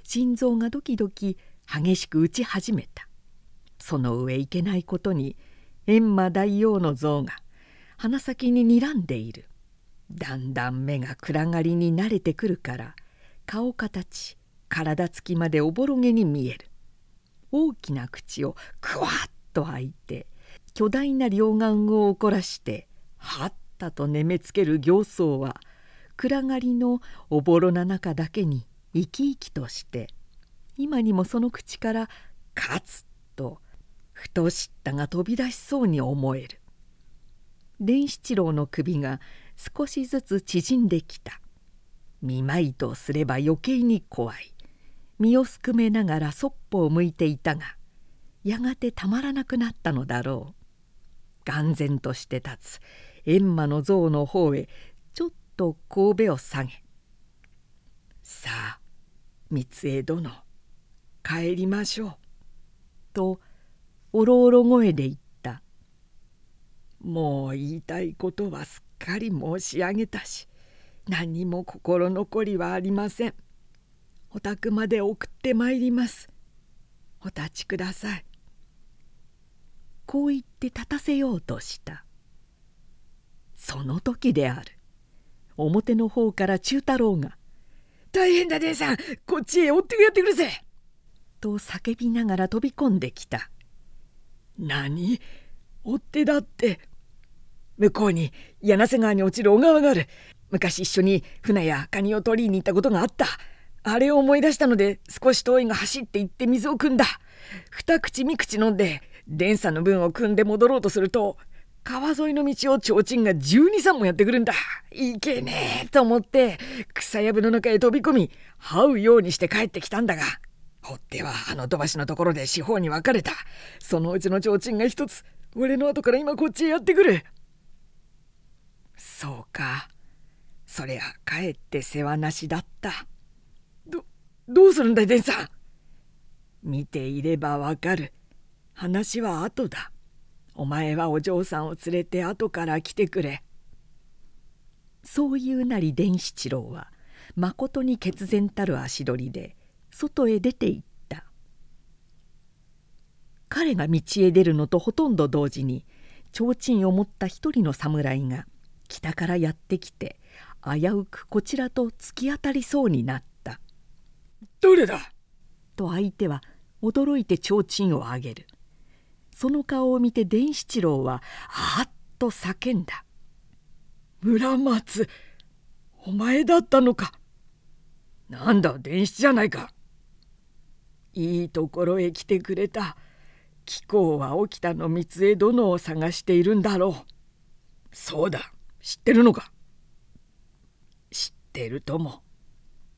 心臓がドキドキ激しく打ち始めた。その上いけないことに閻魔大王の像が鼻先に睨んでいる。だんだん目が暗がりに慣れてくるから顔形体つきまでおぼろげに見える。大きな口をくわっと開いて巨大な両眼を怒らしてはったと眠めつける形相は暗がりのおぼろな中だけに生き生きとして今にもその口から「カツ」とふとしたが飛び出しそうに思える。伝七郎の首が少しずつ縮んできた。見舞いとすれば余計に怖い。身をすくめながらそっぽを向いていたがやがてたまらなくなったのだろう。眼然として立つ。閻魔の像の方へちょっと神戸を下げ「さあ三江殿帰りましょう」とおろおろ声で言っもう言いたいことはすっかり申し上げたし何にも心残りはありません。お宅まで送ってまいります。お立ちください。こう言って立たせようとした。その時である。表の方から忠太郎が「大変だ姉さん。こっちへ追ってやってくるぜ!」と叫びながら飛び込んできた「何？追ってだって向こうに柳瀬川に落ちる小川がある昔一緒に船やカニを取りに行ったことがあったあれを思い出したので少し遠いが走って行って水を汲んだ二口三口飲んで電車の分を汲んで戻ろうとすると川沿いの道を提灯が12、3もやってくるんだ。いけねえと思って、草やぶの中へ飛び込み、這うようにして帰ってきたんだが、追っ手はあの土橋のところで四方に分かれた。そのうちの提灯が一つ、俺の後から今こっちへやってくる。そうか。そりゃかえって世話なしだった。どどうするんだい伝さん。見ていればわかる。話は後だ。お前はお嬢さんを連れて後から来てくれ。そういうなり伝七郎はまことに決然たる足取りで外へ出て行った。彼が道へ出るのとほとんど同時に提灯を持った一人の侍が北からやってきて危うくこちらと突き当たりそうになった「どれだ!」と相手は驚いて提灯を上げる。その顔を見て伝七郎はあっと叫んだ「村松お前だったのか。なんだ伝七じゃないか。いいところへ来てくれた。貴公は沖田の三江殿を探しているんだろう。そうだ知ってるのか？知ってるとも。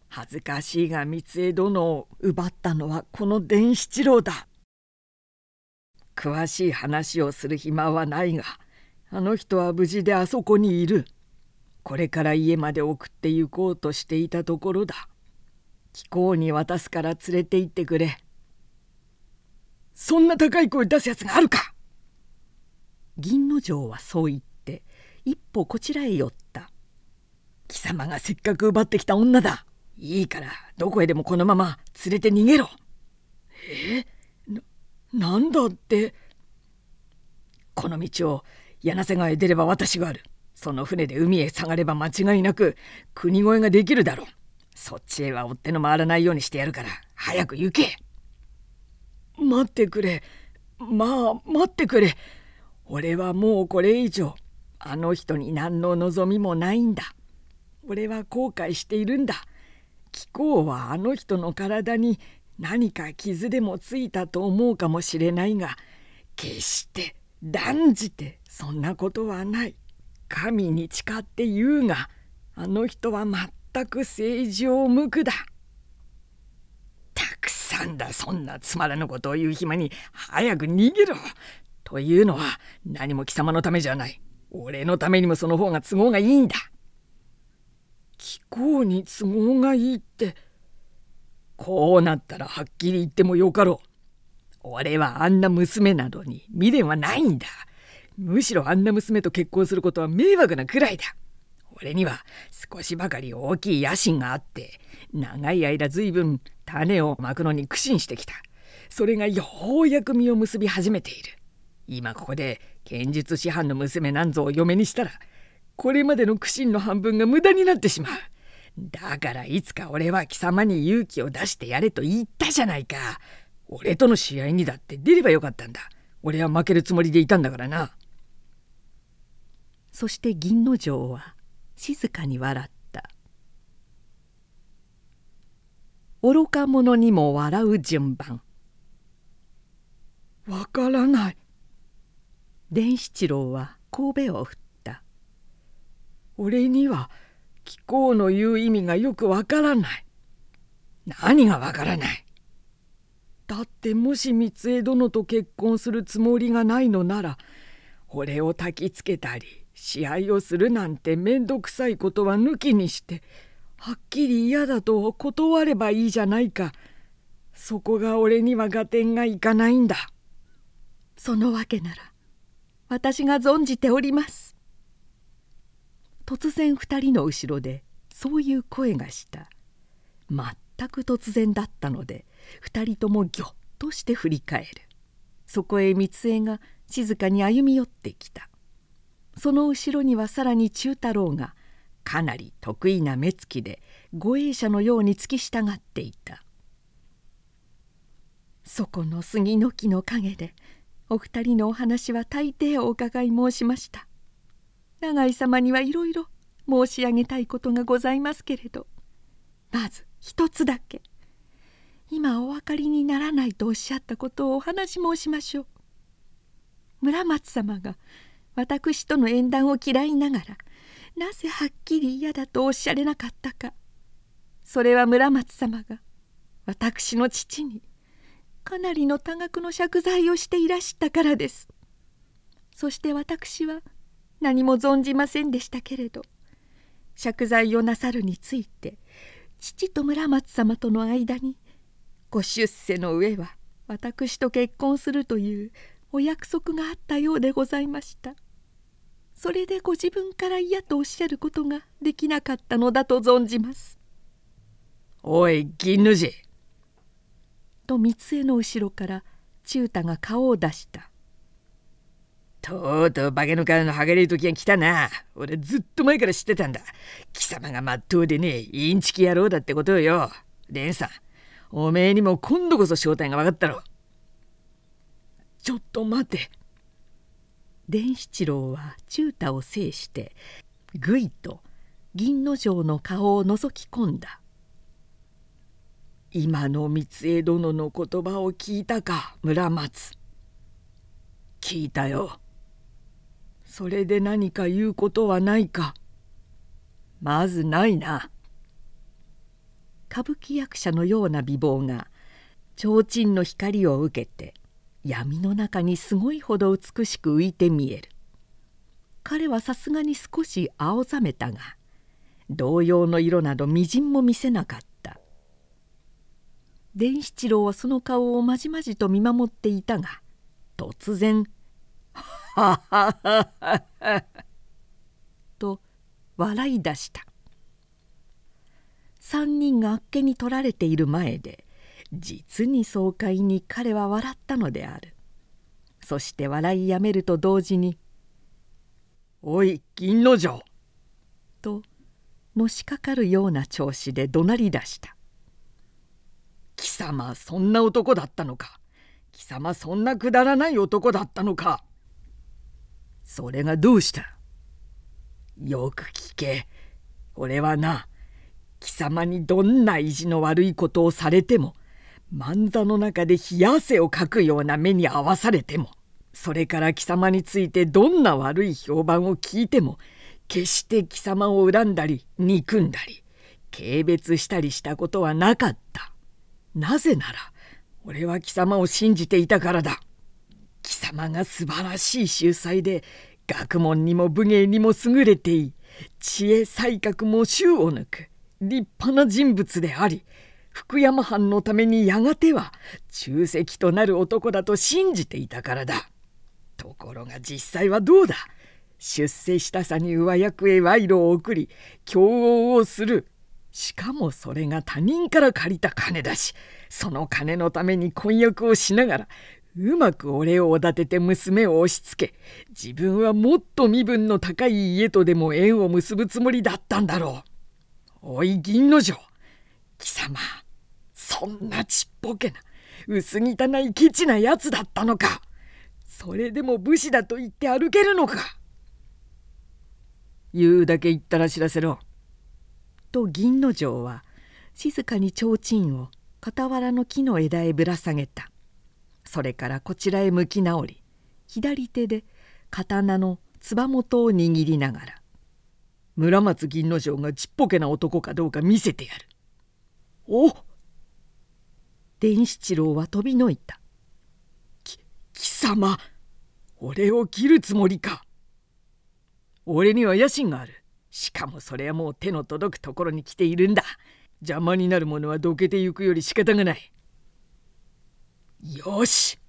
恥ずかしいが三江殿を奪ったのはこの伝七郎だ。詳しい話をする暇はないがあの人は無事であそこにいる。これから家まで送って行こうとしていたところだ。貴公に渡すから連れて行ってくれ。そんな高い声出すやつがあるか？銀之丞はそう言って一歩こちらへ寄った。貴様がせっかく奪ってきた女だ。いいからどこへでもこのまま連れて逃げろ。え？ななんだって？この道を柳瀬川へ出れば私がある。その船で海へ下がれば間違いなく国越えができるだろう。そっちへは追っ手の回らないようにしてやるから早く行け。待ってくれ。まあ待ってくれ。俺はもうこれ以上あの人に何の望みもないんだ。俺は後悔しているんだ。貴公はあの人の体に何か傷でもついたと思うかもしれないが決して断じてそんなことはない。神に誓って言うがあの人は全く正常無垢だ。たくさんだ。そんなつまらぬことを言う暇に早く逃げろ。というのは何も貴様のためじゃない。俺のためにもその方が都合がいいんだ。気候に都合がいいって。こうなったらはっきり言ってもよかろう。俺はあんな娘などに未練はないんだ。むしろあんな娘と結婚することは迷惑なくらいだ。俺には少しばかり大きい野心があって長い間随分種をまくのに苦心してきた。それがようやく実を結び始めている。今ここで剣術師範の娘なんぞを嫁にしたらこれまでの苦心の半分が無駄になってしまう。だからいつか俺は貴様に勇気を出してやれと言ったじゃないか。俺との試合にだって出ればよかったんだ。俺は負けるつもりでいたんだからな。そして銀之丞は静かに笑った。愚か者にも笑う順番。わからない。伝七郎は神戸を振った。俺には貴公の言う意味がよくわからない。何がわからない？だってもし三江殿と結婚するつもりがないのなら俺を焚きつけたり試合をするなんてめんどくさいことは抜きにしてはっきり嫌だと断ればいいじゃないか。そこが俺には合点がいかないんだ。そのわけなら私が存じております。突然二人の後ろでそういう声がした。全く突然だったので二人ともぎょっとして振り返る。そこへ三江が静かに歩み寄ってきた。その後ろにはさらに忠太郎がかなり得意な目つきで護衛者のように付き従っていた。そこの杉の木の陰でお二人のお話は大抵お伺い申しました。永井様にはいろいろ申し上げたいことがございますけれど。まず一つだけ。今お分かりにならないとおっしゃったことをお話し申しましょう。村松様が私との縁談を嫌いながらなぜはっきり嫌だとおっしゃれなかったか。それは村松様が私の父にかなりの多額の借財をしていらしたからです。そして私は何も存じませんでしたけれど借財をなさるについて父と村松様との間にご出世の上は私と結婚するというお約束があったようでございました。それでご自分から嫌とおっしゃることができなかったのだと存じます。おい銀主。と三江の後ろから忠太が顔を出したとうとう化けの皮の剥がれる時が来たな。俺ずっと前から知ってたんだ。貴様がまっとうでねインチキ野郎だってことよ。蓮さん、おめえにも今度こそ正体が分かったろ。ちょっと待て。伝七郎は中太を制してぐいと銀之丞の顔を覗き込んだ今の三江殿の言葉を聞いたか村松。聞いたよ。それで何か言うことはないか。まずないな。歌舞伎役者のような美貌が提灯の光を受けて闇の中にすごいほど美しく浮いて見える。彼はさすがに少し青ざめたが同様の色などみじんも見せなかった。伝七郎はその顔をまじまじと見守っていたが突然「ははははは」と笑い出した。三人があっけに取られている前で実に爽快に彼は笑ったのである。そして笑いやめると同時に「おい銀之丞!」とのしかかるような調子で怒鳴り出した「貴様そんな男だったのか。貴様そんなくだらない男だったのか。それがどうした？よく聞け。俺はな貴様にどんな意地の悪いことをされても漫座の中で冷や汗をかくような目に遭わされてもそれから貴様についてどんな悪い評判を聞いても決して貴様を恨んだり憎んだり軽蔑したりしたことはなかった。なぜなら俺は貴様を信じていたからだ。貴様が素晴らしい秀才で学問にも武芸にも優れていい。知恵才覚も衆を抜く。立派な人物であり福山藩のためにやがては忠責となる男だと信じていたからだ。ところが実際はどうだ。出世したさに上役へ賄賂を送り強王をするしかもそれが他人から借りた金だしその金のために婚約をしながらうまく俺をおだてて娘を押しつけ自分はもっと身分の高い家とでも縁を結ぶつもりだったんだろう。おい銀之丞貴様そんなちっぽけな薄汚いケチなやつだったのかそれでも武士だと言って歩けるのか言うだけ言ったら知らせろ。と銀之丞は静かに提灯を傍らの木の枝へぶら下げたそれからこちらへ向き直り左手で刀のつば元を握りながら村松銀之丞がちっぽけな男かどうか見せてやる。お伝七郎は飛びのいた。き貴様俺を切るつもりか。俺には野心がある。しかもそれはもう手の届くところに来ているんだ。邪魔になるものはどけてゆくより仕方がない。よし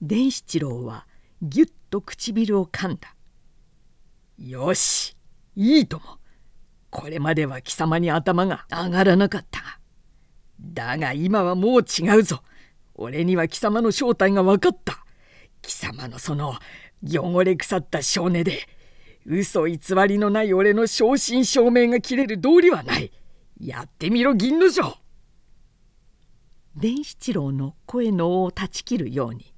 伝七郎はぎゅっと唇を噛んだ。よしいいともこれまでは貴様に頭が上がらなかっただが今はもう違うぞ俺には貴様の正体が分かった貴様のその汚れ腐った少年で嘘偽りのない俺の正真正銘が切れる道理はない。やってみろ銀之丞。伝七郎の声の緒を断ち切るように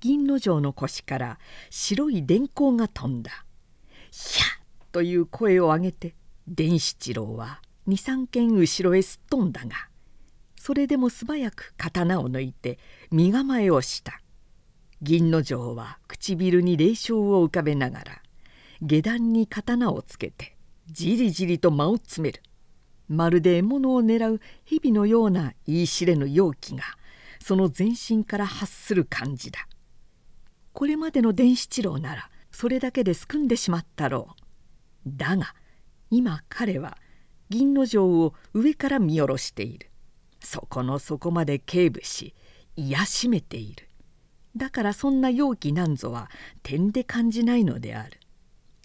銀之丞の腰から白い電光が飛んだ。ひゃという声を上げて伝七郎は23軒後ろへすっ飛んだがそれでも素早く刀を抜いて身構えをした。銀之丞は唇に霊笑を浮かべながら下段に刀をつけてじりじりと間を詰める。まるで獲物を狙う蛇のような言い知れぬ容器がその全身から発する感じだ。これまでの伝七郎ならそれだけで救んでしまったろう。だが今彼は銀之丞を上から見下ろしている。そこの底まで警部し癒しめている。だからそんな容器なんぞは点で感じないのである。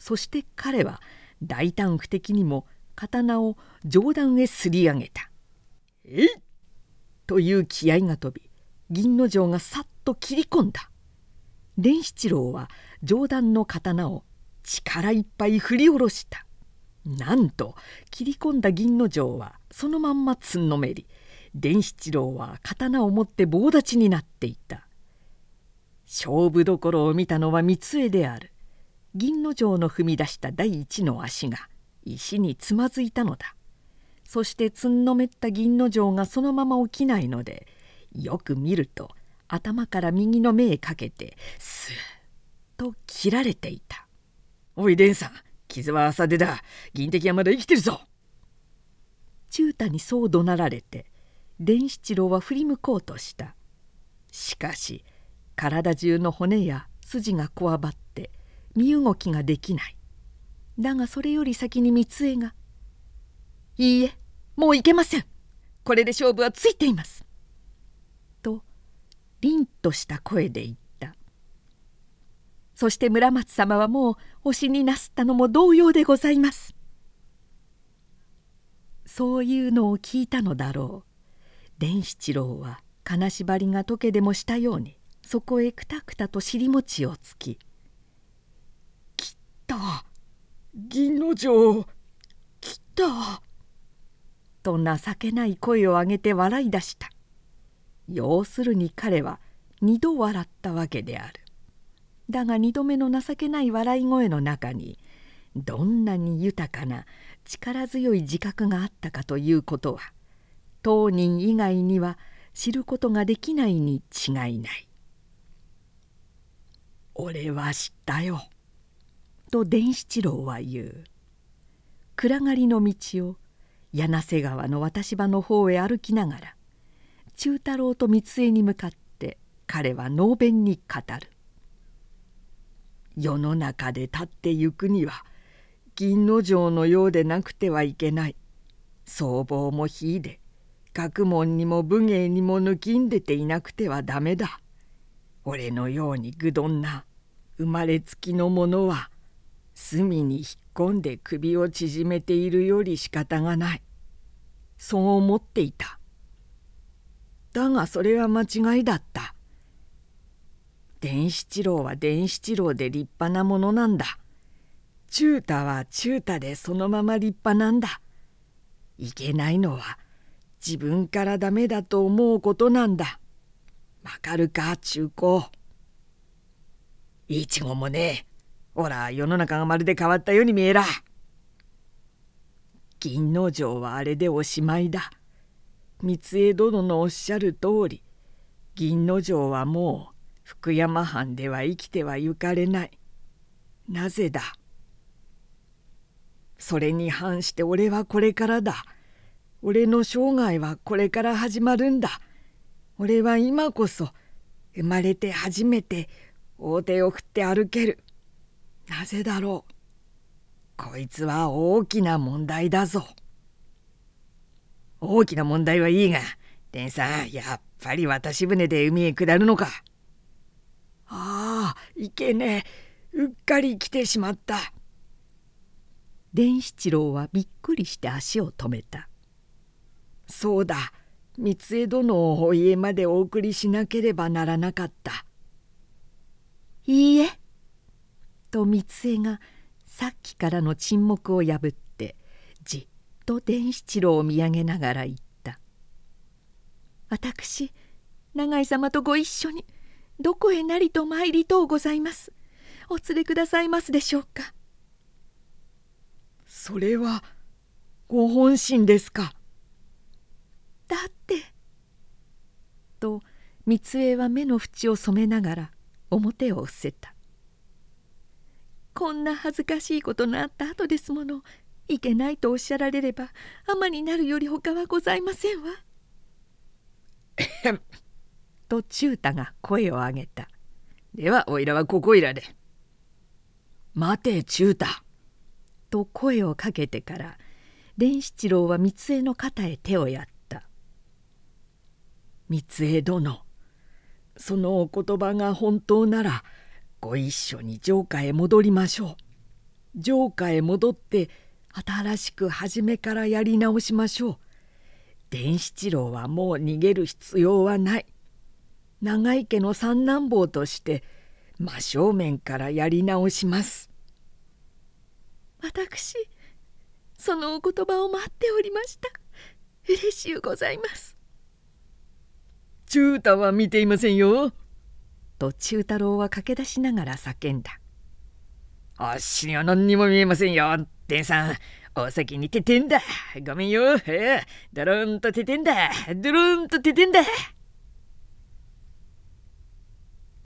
そして彼は大胆不敵にも刀を上段へすり上げた「えい!」という気合が飛び銀之丞がさっと切り込んだ。伝七郎は上段の刀を力いっぱい振り下ろした。なんと切り込んだ銀之丞はそのまんまつんのめり。伝七郎は刀を持って棒立ちになっていた。勝負どころを見たのは三江である。銀之丞の踏み出した第一の足が石につまずいたのだ。そしてつんのめった銀之丞がそのまま起きないのでよく見ると頭から右の目へかけてスーッと切られていた「おい蓮さん傷は浅手だ。銀敵はまだ生きてるぞ」忠太にそう怒鳴られて伝七郎は振り向こうとした。しかし体中の骨や筋がこわばって身動きができない。だがそれより先に三江が「いいえもういけません。これで勝負はついています」と凛とした声で言った。そして村松様はもうお死になすったのも同様でございます。そういうのを聞いたのだろう。伝七郎は金縛りが解けでもしたようにそこへくたくたと尻餅をつき「た銀之丞切った」と情けない声を上げて笑い出した。要するに彼は二度笑ったわけである。だが二度目の情けない笑い声の中にどんなに豊かな力強い自覚があったかということは当人以外には知ることができないに違いない「俺は知ったよ」と伝七郎は言う。暗がりの道を柳瀬川の渡し場の方へ歩きながら忠太郎と三江に向かって彼は能弁に語る。世の中で立ってゆくには銀之丞のようでなくてはいけない。僧帽も秀で学問にも武芸にも抜きんでていなくてはダメだ。俺のように愚鈍な生まれつきの者は隅に引っ込んで首を縮めているより仕方がない。そう思っていた。だがそれは間違いだった。伝七郎は伝七郎で立派なものなんだ。忠太は忠太でそのまま立派なんだ。いけないのは自分からダメだと思うことなんだ。わかるか？中高。いちごもね。ほら世の中がまるで変わったように見えら。銀之丞はあれでおしまいだ。三江殿のおっしゃる通り銀之丞はもう福山藩では生きてはゆかれない。なぜだ？それに反して俺はこれからだ。俺の生涯はこれから始まるんだ。俺は今こそ生まれて初めて大手を振って歩ける。なぜだろう？こいつは大きな問題だぞ。大きな問題はいいが天さんやっぱり渡し船で海へ下るのか。ああいけねえ。うっかり来てしまった。伝七郎はびっくりして足を止めた。そうだ。三江殿をお家までお送りしなければならなかった。いいえ。と三江がさっきからの沈黙を破ってじっと伝七郎を見上げながら言った「私永井様とご一緒にどこへなりと参りとうございます。お連れくださいますでしょうか」それはご本心ですか。だって」と三江は目の縁を染めながら表を伏せたこんな恥ずかしいことのあった後ですものいけないとおっしゃられれば尼になるより他はございませんわ。と忠太が声を上げた。ではおいらはここいらで。待て忠太。と声をかけてから伝七郎は三江の肩へ手をやった。三江殿そのお言葉が本当ならご一緒に城下へ戻りましょう。城下へ戻って新しく初めからやり直しましょう。伝七郎はもう逃げる必要はない。長井家の三男坊として真正面からやり直します私そのお言葉を待っておりました嬉しゅうございます忠太は見ていませんよと忠太郎は駆け出しながら叫んだ。あっしには何にも見えませんよ天さん。お先にててんだ。ごめんよ。ドロンとててんだ。ドロンとててんだ。